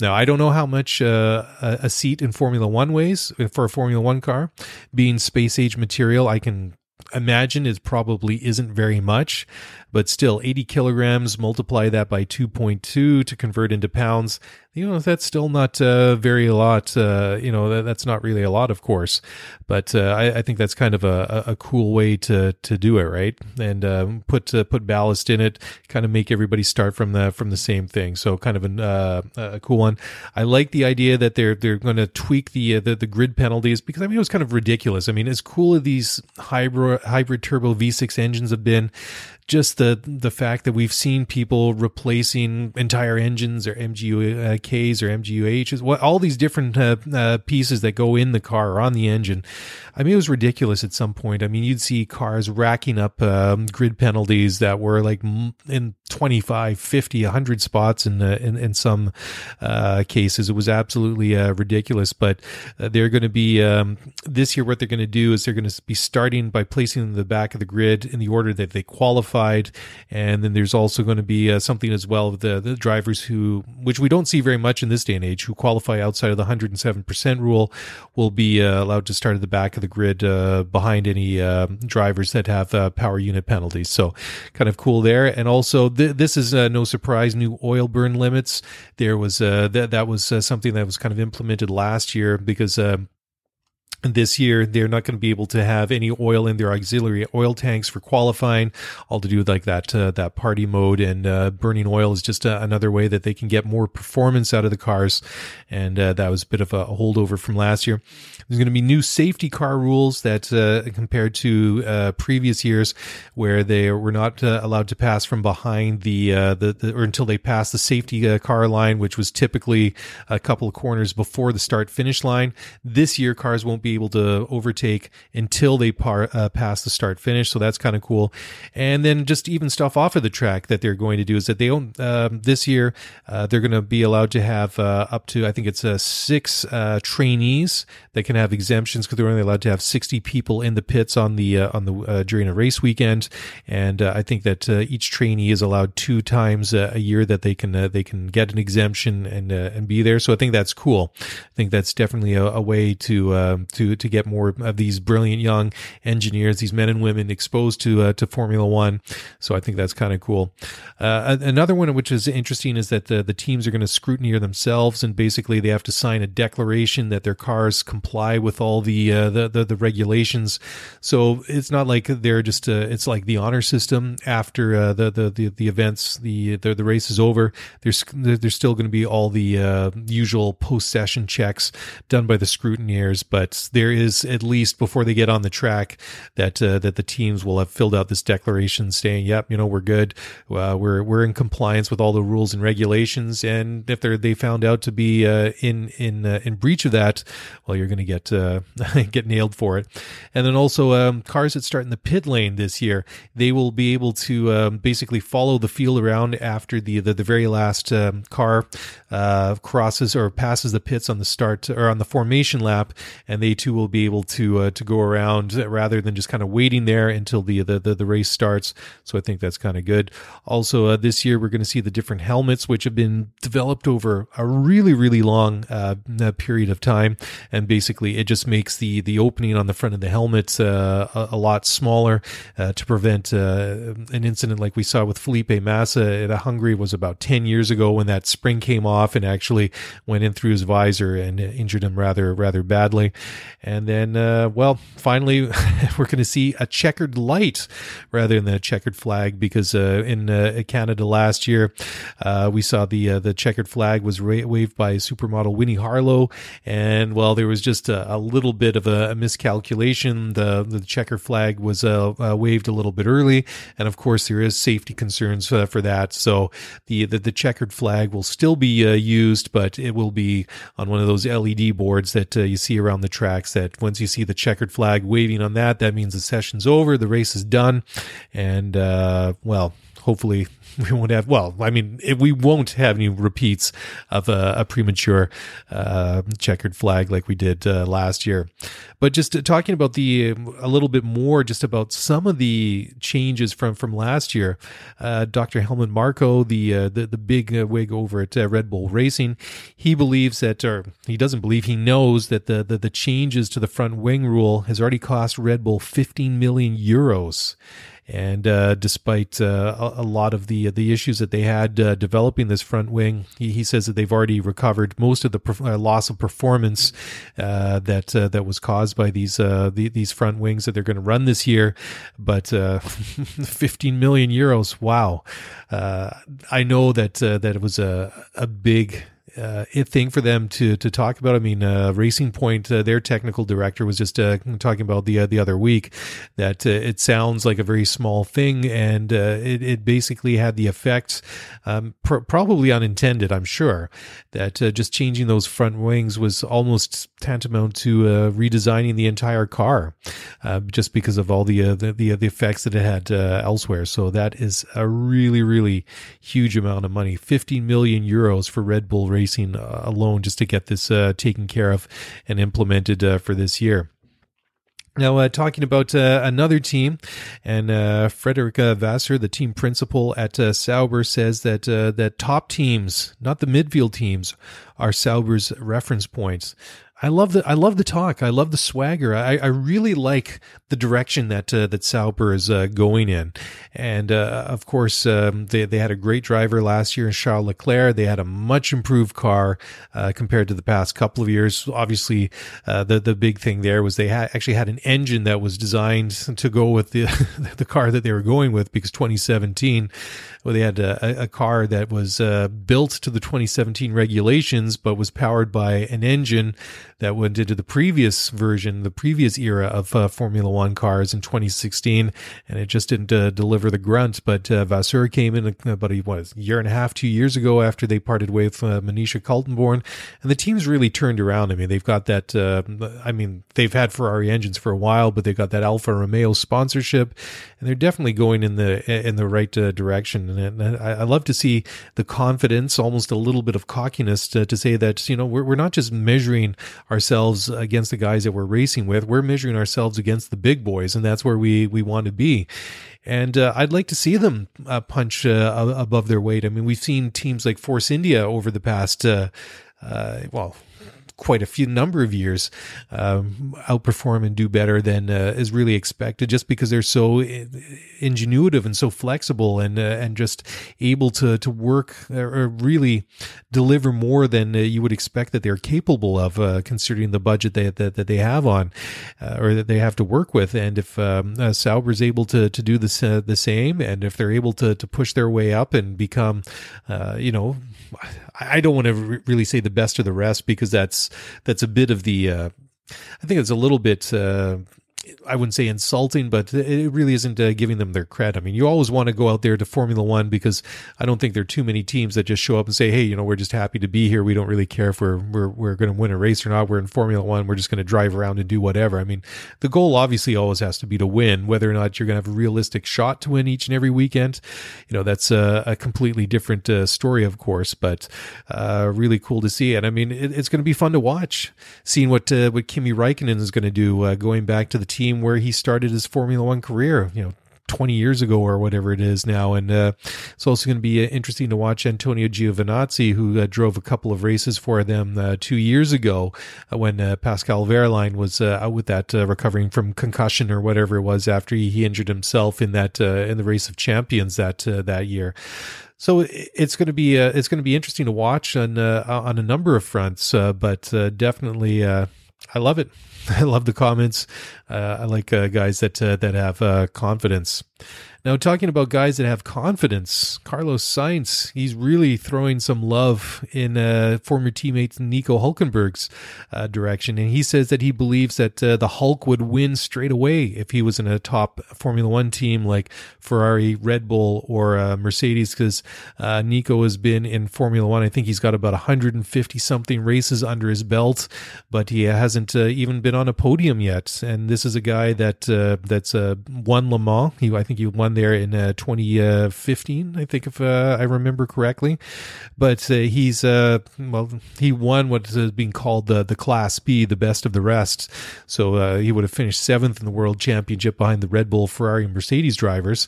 Now, I don't know how much uh, a seat in Formula One weighs for a Formula One car. Being space age material, I can imagine it probably isn't very much, but still 80 kilograms, multiply that by 2.2 to convert into pounds you know that's still not uh, very a lot uh, you know that, that's not really a lot of course but uh, I, I, think that's kind of a, a cool way to to do it right? And um, put uh, put ballast in it kind of make everybody start from the from the same thing. So kind of an, uh, a cool one. I like the idea that they're they're going to tweak the, uh, the, the grid penalties because I mean it was kind of ridiculous. I mean as cool as these hybrid hybrid turbo V6 engines have been just the the fact that we've seen people replacing entire engines or MGU-Ks or MGU-Hs, what all these different uh, uh, pieces that go in the car or on the engine. I mean, it was ridiculous at some point. I mean, you'd see cars racking up um, grid penalties that were like in 25, 50, 100 spots in uh, in, in some uh, cases. It was absolutely uh, ridiculous. But uh, they're going to be um, this year. What they're going to do is they're going to be starting by placing them in the back of the grid in the order that they qualified, and then there's also going to be uh, something as well the the drivers who, which we don't see very much in this day and age, who qualify outside of the 107 percent rule, will be uh, allowed to start at the back of the grid behind any drivers that have power unit penalties. So kind of cool there, and also th- this is uh, no surprise. New oil burn limits. There was uh, that that was uh, something that was kind of implemented last year because uh, this year they're not going to be able to have any oil in their auxiliary oil tanks for qualifying. All to do with like that uh, that party mode and uh, burning oil is just uh, another way that they can get more performance out of the cars. And uh, that was a bit of a holdover from last year. There's going to be new safety car rules that uh, compared to previous years where they were not allowed to pass from behind the, the, the or until they passed the safety car line which was typically a couple of corners before the start finish line. This year cars won't be be able to overtake until they par, uh, pass the start finish. So that's kind of cool. And then just even stuff off of the track that they're going to do is that they own um, this year uh, they're going to be allowed to have uh, up to I think it's uh, six uh, trainees that can have exemptions because they're only allowed to have sixty people in the pits on the uh, on the during a race weekend. And I think that each trainee is allowed two times a year that they can they can get an exemption and and be there. So I think that's cool. I think that's definitely a, a way to um, to to get more of these brilliant young engineers, these men and women exposed to uh, to Formula One. So I think that's kind of cool. Uh, another one which is interesting is that the the teams are going to scrutineer themselves, and basically they have to sign a declaration that their cars comply with all the uh, the, the, the regulations. So it's not like they're just uh, it's like the honor system after uh, the, the the the events the the, the race is over. There's there's still going to be all the uh, usual post session checks done by the scrutineers, but there is at least before they get on the track that uh, that the teams will have filled out this declaration saying, "Yep, you know, we're good. Uh, we're we're in compliance with all the rules and regulations." And if they're they found out to be uh, in in uh, in breach of that, well, you're going to get uh, get nailed for it. And then also um, cars that start in the pit lane this year, they will be able to um, basically follow the field around after the the, the very last um, car uh, crosses or passes the pits on the start or on the formation lap, and they too will be able to uh, to go around rather than just kind of waiting there until the the, the, the race starts. So I think that's kind of good. Also, uh, this year we're going to see the different helmets which have been developed over a really really long uh, period of time, and basically it just makes the the opening on the front of the helmet uh, a, a, lot smaller uh, to prevent uh, an incident like we saw with Felipe Massa at Hungary was about ten years ago when that spring came off and actually went in through his visor and injured him rather rather badly. And then, uh, well, finally, we're going to see a checkered light rather than a checkered flag because uh, in uh, Canada last year uh, we saw the uh, the checkered flag was ra- waved by supermodel Winnie Harlow, and well, there was just a, a little bit of a, a, miscalculation. The the checker flag was uh, waved a little bit early, and of course there is safety concerns for that. So the, the the checkered flag will still be used, but it will be on one of those LED boards that you see around the That once you see the checkered flag waving on that, that means the session's over, the race is done, and uh, well, hopefully we won't have well i mean we won't have any repeats of a, a premature uh, checkered flag like we did uh, last year. But just talking about the a little bit more just about some of the changes from from last year uh, dr helmut marko the uh, the, the big uh, wig over at red bull racing he believes that or he doesn't believe he knows that the, the the changes to the front wing rule has already cost red bull 15 million euros and uh, despite uh, a, a, lot of the the issues that they had uh, developing this front wing, he, he, says that they've already recovered most of the uh, loss of performance uh, that uh, that was caused by these the, these front wings that they're going to run this year. But 15 million euros, wow! I know that that it was a a big uh, thing for them to to talk about. I mean, uh, Racing Point, uh, their technical director was just uh, talking about the uh, the other week that uh, it sounds like a very small thing, and it, it basically had the effect, um, pr- probably unintended, I'm sure, that just changing those front wings was almost tantamount to redesigning the entire car, just because of all the the, the, the effects that it had elsewhere. So that is a really really huge amount of money, 15 million euros for Red Bull Racing racing uh, alone just to get this uh, taken care of and implemented uh, for this year. Now, uh, talking about uh, another team, and uh, Frederick Vasseur, the team principal at Sauber, says that that top teams, not the midfield teams, are Sauber's reference points. I love the I love the talk. I love the swagger. I, I really like the direction that uh, that Sauber is uh, going in, and uh, of course um, they they had a great driver last year in Charles Leclerc. They had a much improved car uh, compared to the past couple of years. Obviously, uh, the the big thing there was they actually had an engine that was designed to go with the the car that they were going with because 2017 well, they had a, a car that was uh, built to the 2017 regulations, but was powered by an engine that went into the previous version, the previous era of uh, Formula One cars in 2016, and it just didn't uh, deliver the grunt. But uh, Vasseur came in about a, what, a year and a half, two years ago after they parted with uh, Monisha Kaltenborn, and the team's really turned around. I mean, they've got that. Uh, I mean, they've had Ferrari engines for a while, but they've got that Alfa Romeo sponsorship, and they're definitely going in the in the right uh, and I, I, love to see the confidence, almost a little bit of cockiness, to, to say that you know we're we're not just measuring ourselves against the guys that we're racing with. We're measuring ourselves against the big boys, and that's where we we want to be. And uh, I'd like to see them uh, punch uh, above their weight. I mean, we've seen teams like Force India over the past, uh, uh, well, quite a few number of years um, outperform and do better than uh, is really expected, just because they're so ingenuitive and so flexible and uh, and just able to to work or really deliver more than uh, you would expect that they're capable of, uh, considering the budget they, that that they have on uh, or that they have to work with. And if um, uh, Sauber's able to to do this the same, and if they're able to to push their way up and become, you know, I don't want to re- really say the best of the rest because that's that's a bit of the uh, I think it's a little bit. Uh, I wouldn't say insulting, but it really isn't uh, giving them their credit. I mean, you always want to go out there to Formula One because I don't think there are too many teams that just show up and say, "Hey, you know, we're just happy to be here. We don't really care if we're we're, we're going to win a race or not. We're in Formula One. We're just going to drive around and do whatever." I mean, the goal obviously always has to be to win. Whether or not you're going to have a realistic shot to win each and every weekend, you know, that's a, a completely different uh, story, of course. But uh, really cool to see, and I mean, it, it's going to be fun to watch, seeing what uh, what Kimi Raikkonen is going to do, uh, going back to the team where he started his Formula One career, you know, 20 years ago or whatever it is now. And uh, it's also going to be uh, interesting to watch Antonio Giovinazzi, who uh, drove a couple of races for them uh, two years ago uh, when uh, Pascal Wehrlein was out with that recovering from concussion or whatever it was after he, he injured himself in that in the race of champions that that year. So it's going to be it's going to be interesting to watch on on a number of fronts, but definitely I love it. I love the comments. Uh, I like uh, guys that uh, that have confidence. Now, talking about guys that have confidence, Carlos Sainz, he's really throwing some love in uh, former teammate Nico Hulkenberg's uh, direction. And he says that he believes that uh, the Hulk would win straight away if he was in a top Formula One team like Ferrari, Red Bull, or uh, Mercedes, because uh, Nico has been in Formula One. I think he's got about 150 something races under his belt, but he hasn't uh, even been on a podium yet. And this is a guy that that's won Le Mans. He, I think he won there in uh, 2015, I think, if uh, I remember correctly. But uh, he's uh, well, he won what is being called the the Class B, the best of the rest. So he would have finished seventh in the World Championship behind the Red Bull, Ferrari, and Mercedes drivers.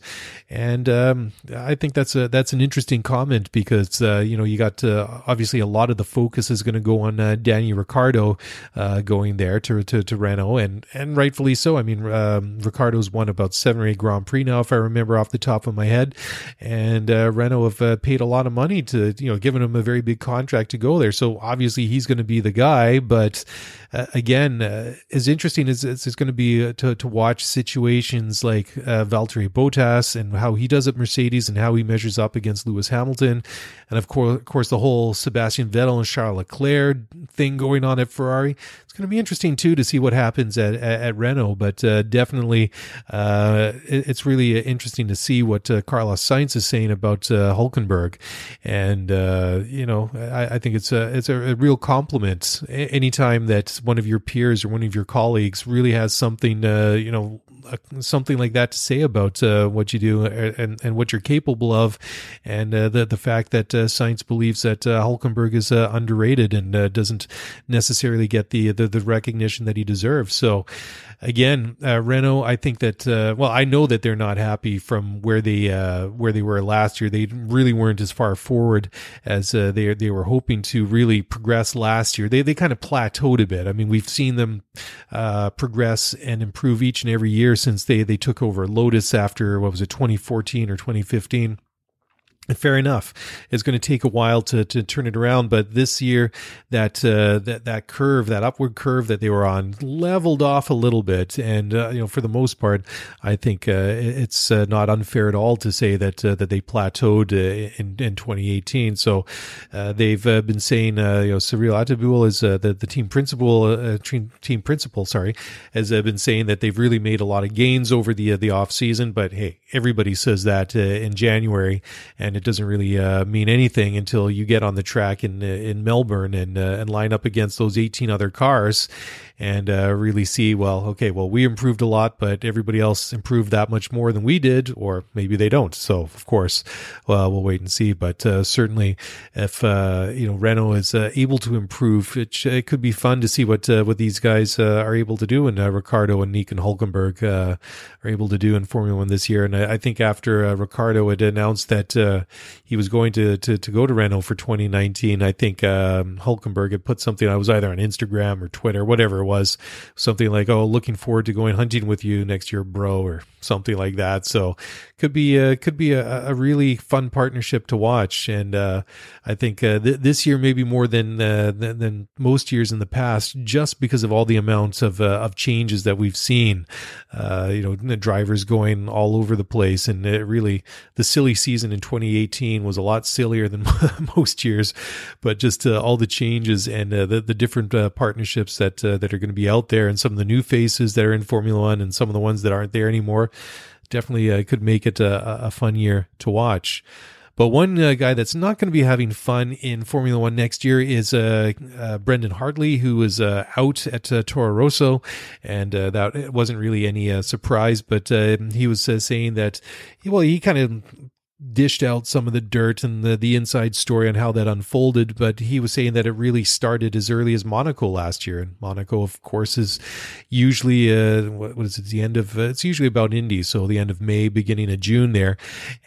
And um, I think that's a that's an interesting comment because you know you got obviously a lot of the focus is going to go on Danny Ricciardo going there to, to to Renault, and and rightfully so. I mean, um, Ricciardo's won about seven or eight Grand Prix now, if I remember remember off the top of my head. And uh, Renault have uh, paid a lot of money to, you know, given him a very big contract to go there. So obviously he's going to be the guy. But uh, again, uh, as interesting as it's, going to be uh, to, to watch situations like uh, Valtteri Bottas and how he does at Mercedes and how he measures up against Lewis Hamilton. And of course, of course, the whole Sebastian Vettel and Charles Leclerc thing going on at Ferrari. It's going to be interesting too to see what happens at, at, at Renault, but uh, definitely uh, it, it's really interesting to see what uh, Carlos Sainz is saying about Hulkenberg. And, you know, I, I, think it's a, it's a, a real compliment anytime that one of your peers or one of your colleagues really has something, uh, you know, something like that to say about uh, what you do and, and what you're capable of, and uh, the the fact that uh, Sainz believes that uh, Hulkenberg is uh, underrated and uh, doesn't necessarily get the, the, the recognition that he deserves. So, again, uh, Renault, I think that uh, well, I know that they're not happy from where they uh, where they were last year. They really weren't as far forward as they they were hoping to really progress last year. They they kind of plateaued a bit. I mean, we've seen them progress and improve each and every year since they they took over Lotus after what was it 2014 or 2015 Fair enough. It's going to take a while to, to turn it around, but this year that uh, that that curve, that upward curve that they were on, leveled off a little bit, and uh, you know for the most part, I think uh, it's uh, not unfair at all to say that uh, that they plateaued uh, in, in 2018. So they've been saying, you know, Cyril Abiteboul is the the team principal, team principal, sorry, has been saying that they've really made a lot of gains over the the off season. But hey, everybody says that in January, and it doesn't really uh, mean anything until you get on the track in in Melbourne and uh, and line up against those 18 other cars and uh, really see well okay well we improved a lot but everybody else improved that much more than we did or maybe they don't. So of course well, we'll wait and see. But uh, certainly if uh, you know Renault is uh, able to improve it, it, could be fun to see what uh, what these guys uh, are able to do. And Ricciardo and Nico Hulkenberg are able to do in Formula One this year. And I, I think after Ricciardo had announced that he was going to, to to go to Renault for 2019 I think um, Hulkenberg had put something I was either on Instagram or Twitter whatever was something like, "Oh, looking forward to going hunting with you next year, bro," or something like that. So could be a, could be a, a really fun partnership to watch, and uh, I think uh, th- this year maybe more than, uh, than, than most years in the past, just because of all the amounts of uh, of changes that we've seen. Uh, you know, the drivers going all over the place, and it really the silly season in 2018 was a lot sillier than most years, but just uh, all the changes and the the different partnerships that that are going to be out there, and some of the new faces that are in Formula One, and some of the ones that aren't there anymore, definitely uh, could make it a, a fun year to watch. But one uh, guy that's not going to be having fun in Formula One next year is uh, uh, Brendan Hartley, who was uh, out at uh, Toro Rosso, and that wasn't really any surprise. But he was saying that, well, he kind of dished out some of the dirt and the, the inside story on how that unfolded, but he was saying that it really started as early as Monaco last year. And Monaco, of course, is usually, uh, what, what is it, the end of, uh, it's usually about Indy, so the end of May, beginning of June there.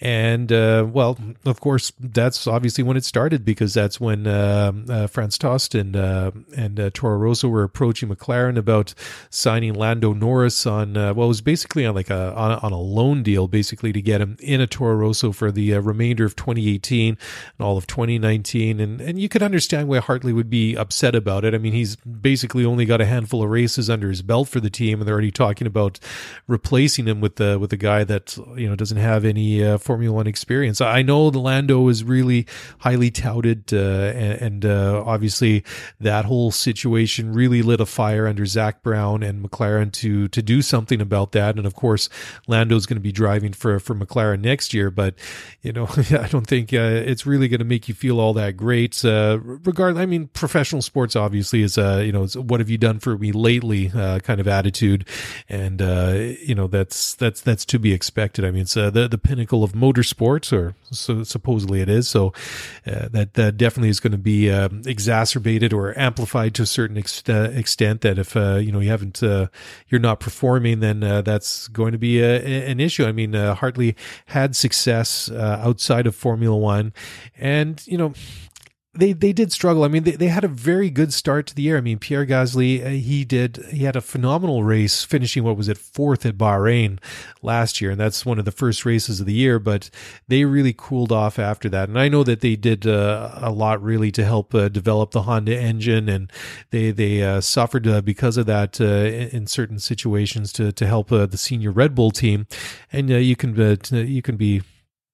And, uh, well, of course, that's obviously when it started because that's when uh, uh, Franz Tost and, uh, and Toro Rosso were approaching McLaren about signing Lando Norris on, well, it was basically on like a, on, on a loan deal, basically to get him in a Toro Rosso for for the uh, remainder of 2018 and all of 2019. And, and you could understand why Hartley would be upset about it. I mean, he's basically only got a handful of races under his belt for the team, and they're already talking about replacing him with the with a guy that you know doesn't have any uh, Formula One experience. I know the Lando is really highly touted, uh, and, and uh, obviously that whole situation really lit a fire under Zak Brown and McLaren to to do something about that. And of course, Lando's going to be driving for for McLaren next year, but you know, I don't think uh, it's really going to make you feel all that great. Uh, I mean, professional sports obviously is, uh, you know, what have you done for me lately? Uh, kind of attitude, and uh, you know, that's that's that's to be expected. I mean, it's uh, the the pinnacle of motorsports, or so supposedly it is. So uh, that that definitely is going to be uh, exacerbated or amplified to a certain ex- extent. That if you know you haven't you're not performing, then that's going to be a, an issue. I mean, Hartley had success outside of Formula One, and you know they they did struggle. I mean, they, they had a very good start to the year. I mean, Pierre Gasly, uh, he did he had a phenomenal race, finishing what was it fourth at Bahrain last year, and that's one of the first races of the year. But they really cooled off after that, and I know that they did uh, a lot really to help uh, develop the Honda engine, and they they uh, suffered uh, because of that uh, in certain situations to to help the senior Red Bull team, and you can you can be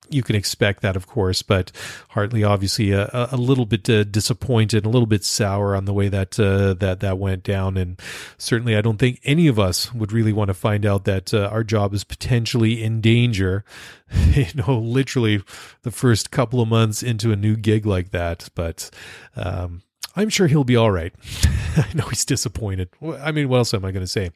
you can expect that, of course. But Hartley obviously a, a little bit uh, disappointed, a little bit sour on the way that uh, that that went down, and certainly I don't think any of us would really want to find out that uh, our job is potentially in danger. you know, literally the first couple of months into a new gig like that, but. Um, I'm sure he'll be all right. I know he's disappointed. I mean, what else am I going to say?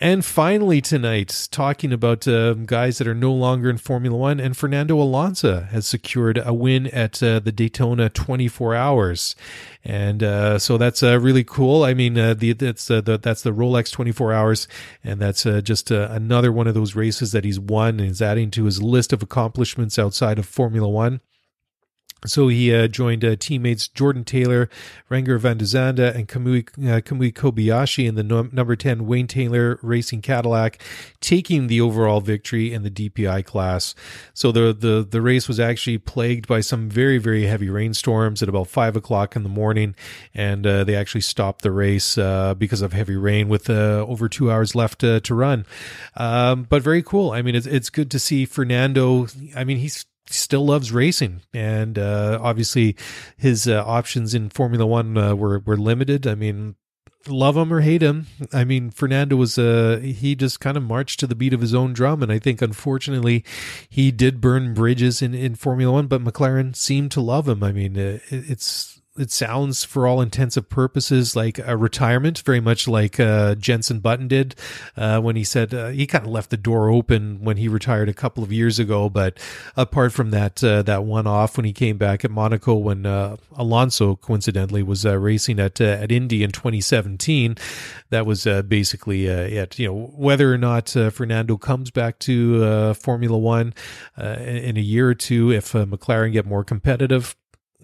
And finally, tonight, talking about uh, guys that are no longer in Formula One, and Fernando Alonso has secured a win at uh, the Daytona 24 Hours, and uh, so that's uh, really cool. I mean, uh, the that's uh, the that's the Rolex 24 Hours, and that's just another one of those races that he's won and is adding to his list of accomplishments outside of Formula One. So he uh, joined uh, teammates Jordan Taylor, Renger van der Zande, and Kamui, uh, Kamui Kobayashi in the number 10 Wayne Taylor Racing Cadillac, taking the overall victory in the DPI class. So the, the, the race was actually plagued by some very, very heavy rainstorms at about 5 o'clock in the morning, and uh, they actually stopped the race uh, because of heavy rain with uh, over two hours left to run. Um, but very cool. I mean, it's, it's good to see Fernando. I mean, he's still loves racing, and uh, obviously his uh, options in Formula One uh, were were limited. I mean, love him or hate him. I mean, Fernando was uh he just kind of marched to the beat of his own drum, and I think unfortunately he did burn bridges in in Formula One, but McLaren seemed to love him. I mean, it, it's it sounds for all intensive purposes like a retirement, very much like uh, Jenson Button did uh, when he said uh, he kind of left the door open when he retired a couple of years ago. But apart from that, uh, that one off when he came back at Monaco when uh, Alonso coincidentally was uh, racing at at Indy in 2017, that was basically it. You know whether or not Fernando comes back to Formula One in a year or two, if McLaren get more competitive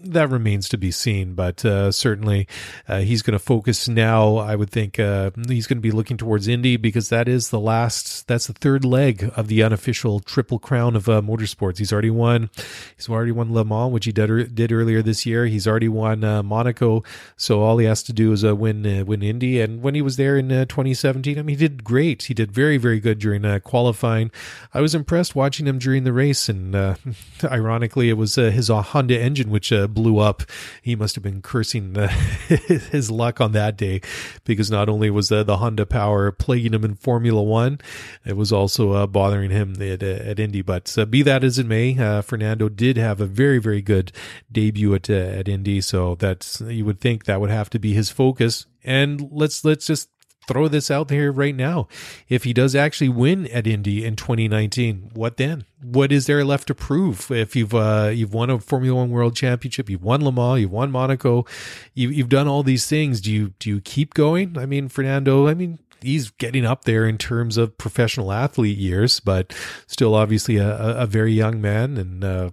that remains to be seen, but uh, certainly uh, he's going to focus now. I would think uh, he's going to be looking towards Indy because that is the last, that's the third leg of the unofficial triple crown of uh, motorsports. He's already won, he's already won Le Mans, which he did, did earlier this year. He's already won uh, Monaco, so all he has to do is uh, win win Indy. And when he was there in 2017, I mean, he did great. He did very very good during qualifying. I was impressed watching him during the race, and ironically, it was his Honda engine which blew up. He must have been cursing uh, his luck on that day because not only was the, the Honda Power plaguing him in Formula One, it was also uh, bothering him at, at Indy. But uh, be that as it may, uh, Fernando did have a very, very good debut at, uh, at Indy. So that's, you would think that would have to be his focus. And let's, let's just throw this out there right now. If he does actually win at Indy in 2019, what then? What is there left to prove? If you've uh, you've won a Formula One World Championship, you've won Le Mans, you've won Monaco, you, you've done all these things. Do you do you keep going? I mean, Fernando. I mean, he's getting up there in terms of professional athlete years, but still obviously a, a very young man. And uh,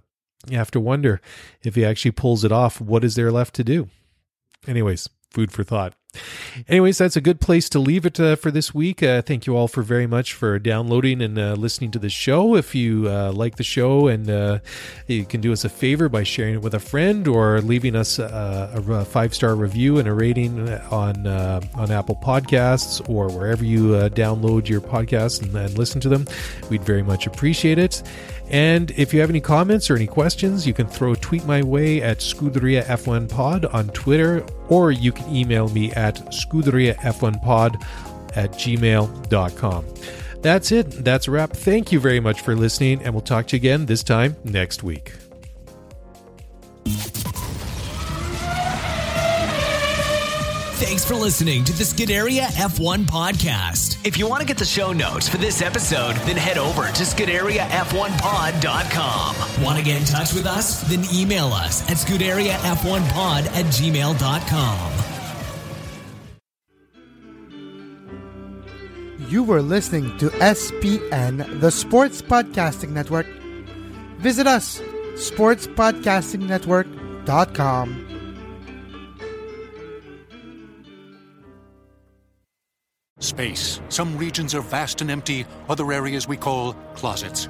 you have to wonder if he actually pulls it off. What is there left to do? Anyways, food for thought. Anyways, that's a good place to leave it uh, for this week. Uh, thank you all for very much for downloading and uh, listening to the show. If you uh, like the show, and uh, you can do us a favor by sharing it with a friend or leaving us a, a five star review and a rating on uh, on Apple Podcasts or wherever you download your podcasts and, and listen to them, we'd very much appreciate it. And if you have any comments or any questions, you can throw a tweet my way at Scuderia F1 Pod on Twitter, or you can email me at Scuderia F1 Pod at gmail.com. That's it. That's a wrap. Thank you very much for listening, and we'll talk to you again this time next week. Thanks for listening to the Scuderia F1 podcast. If you want to get the show notes for this episode, then head over to ScuderiaF1Pod.com. Want to get in touch with us? Then email us at ScuderiaF1Pod at gmail.com. You were listening to SPN, the Sports Podcasting Network. Visit us, sportspodcastingnetwork.com. Space. Some regions are vast and empty, other areas we call closets.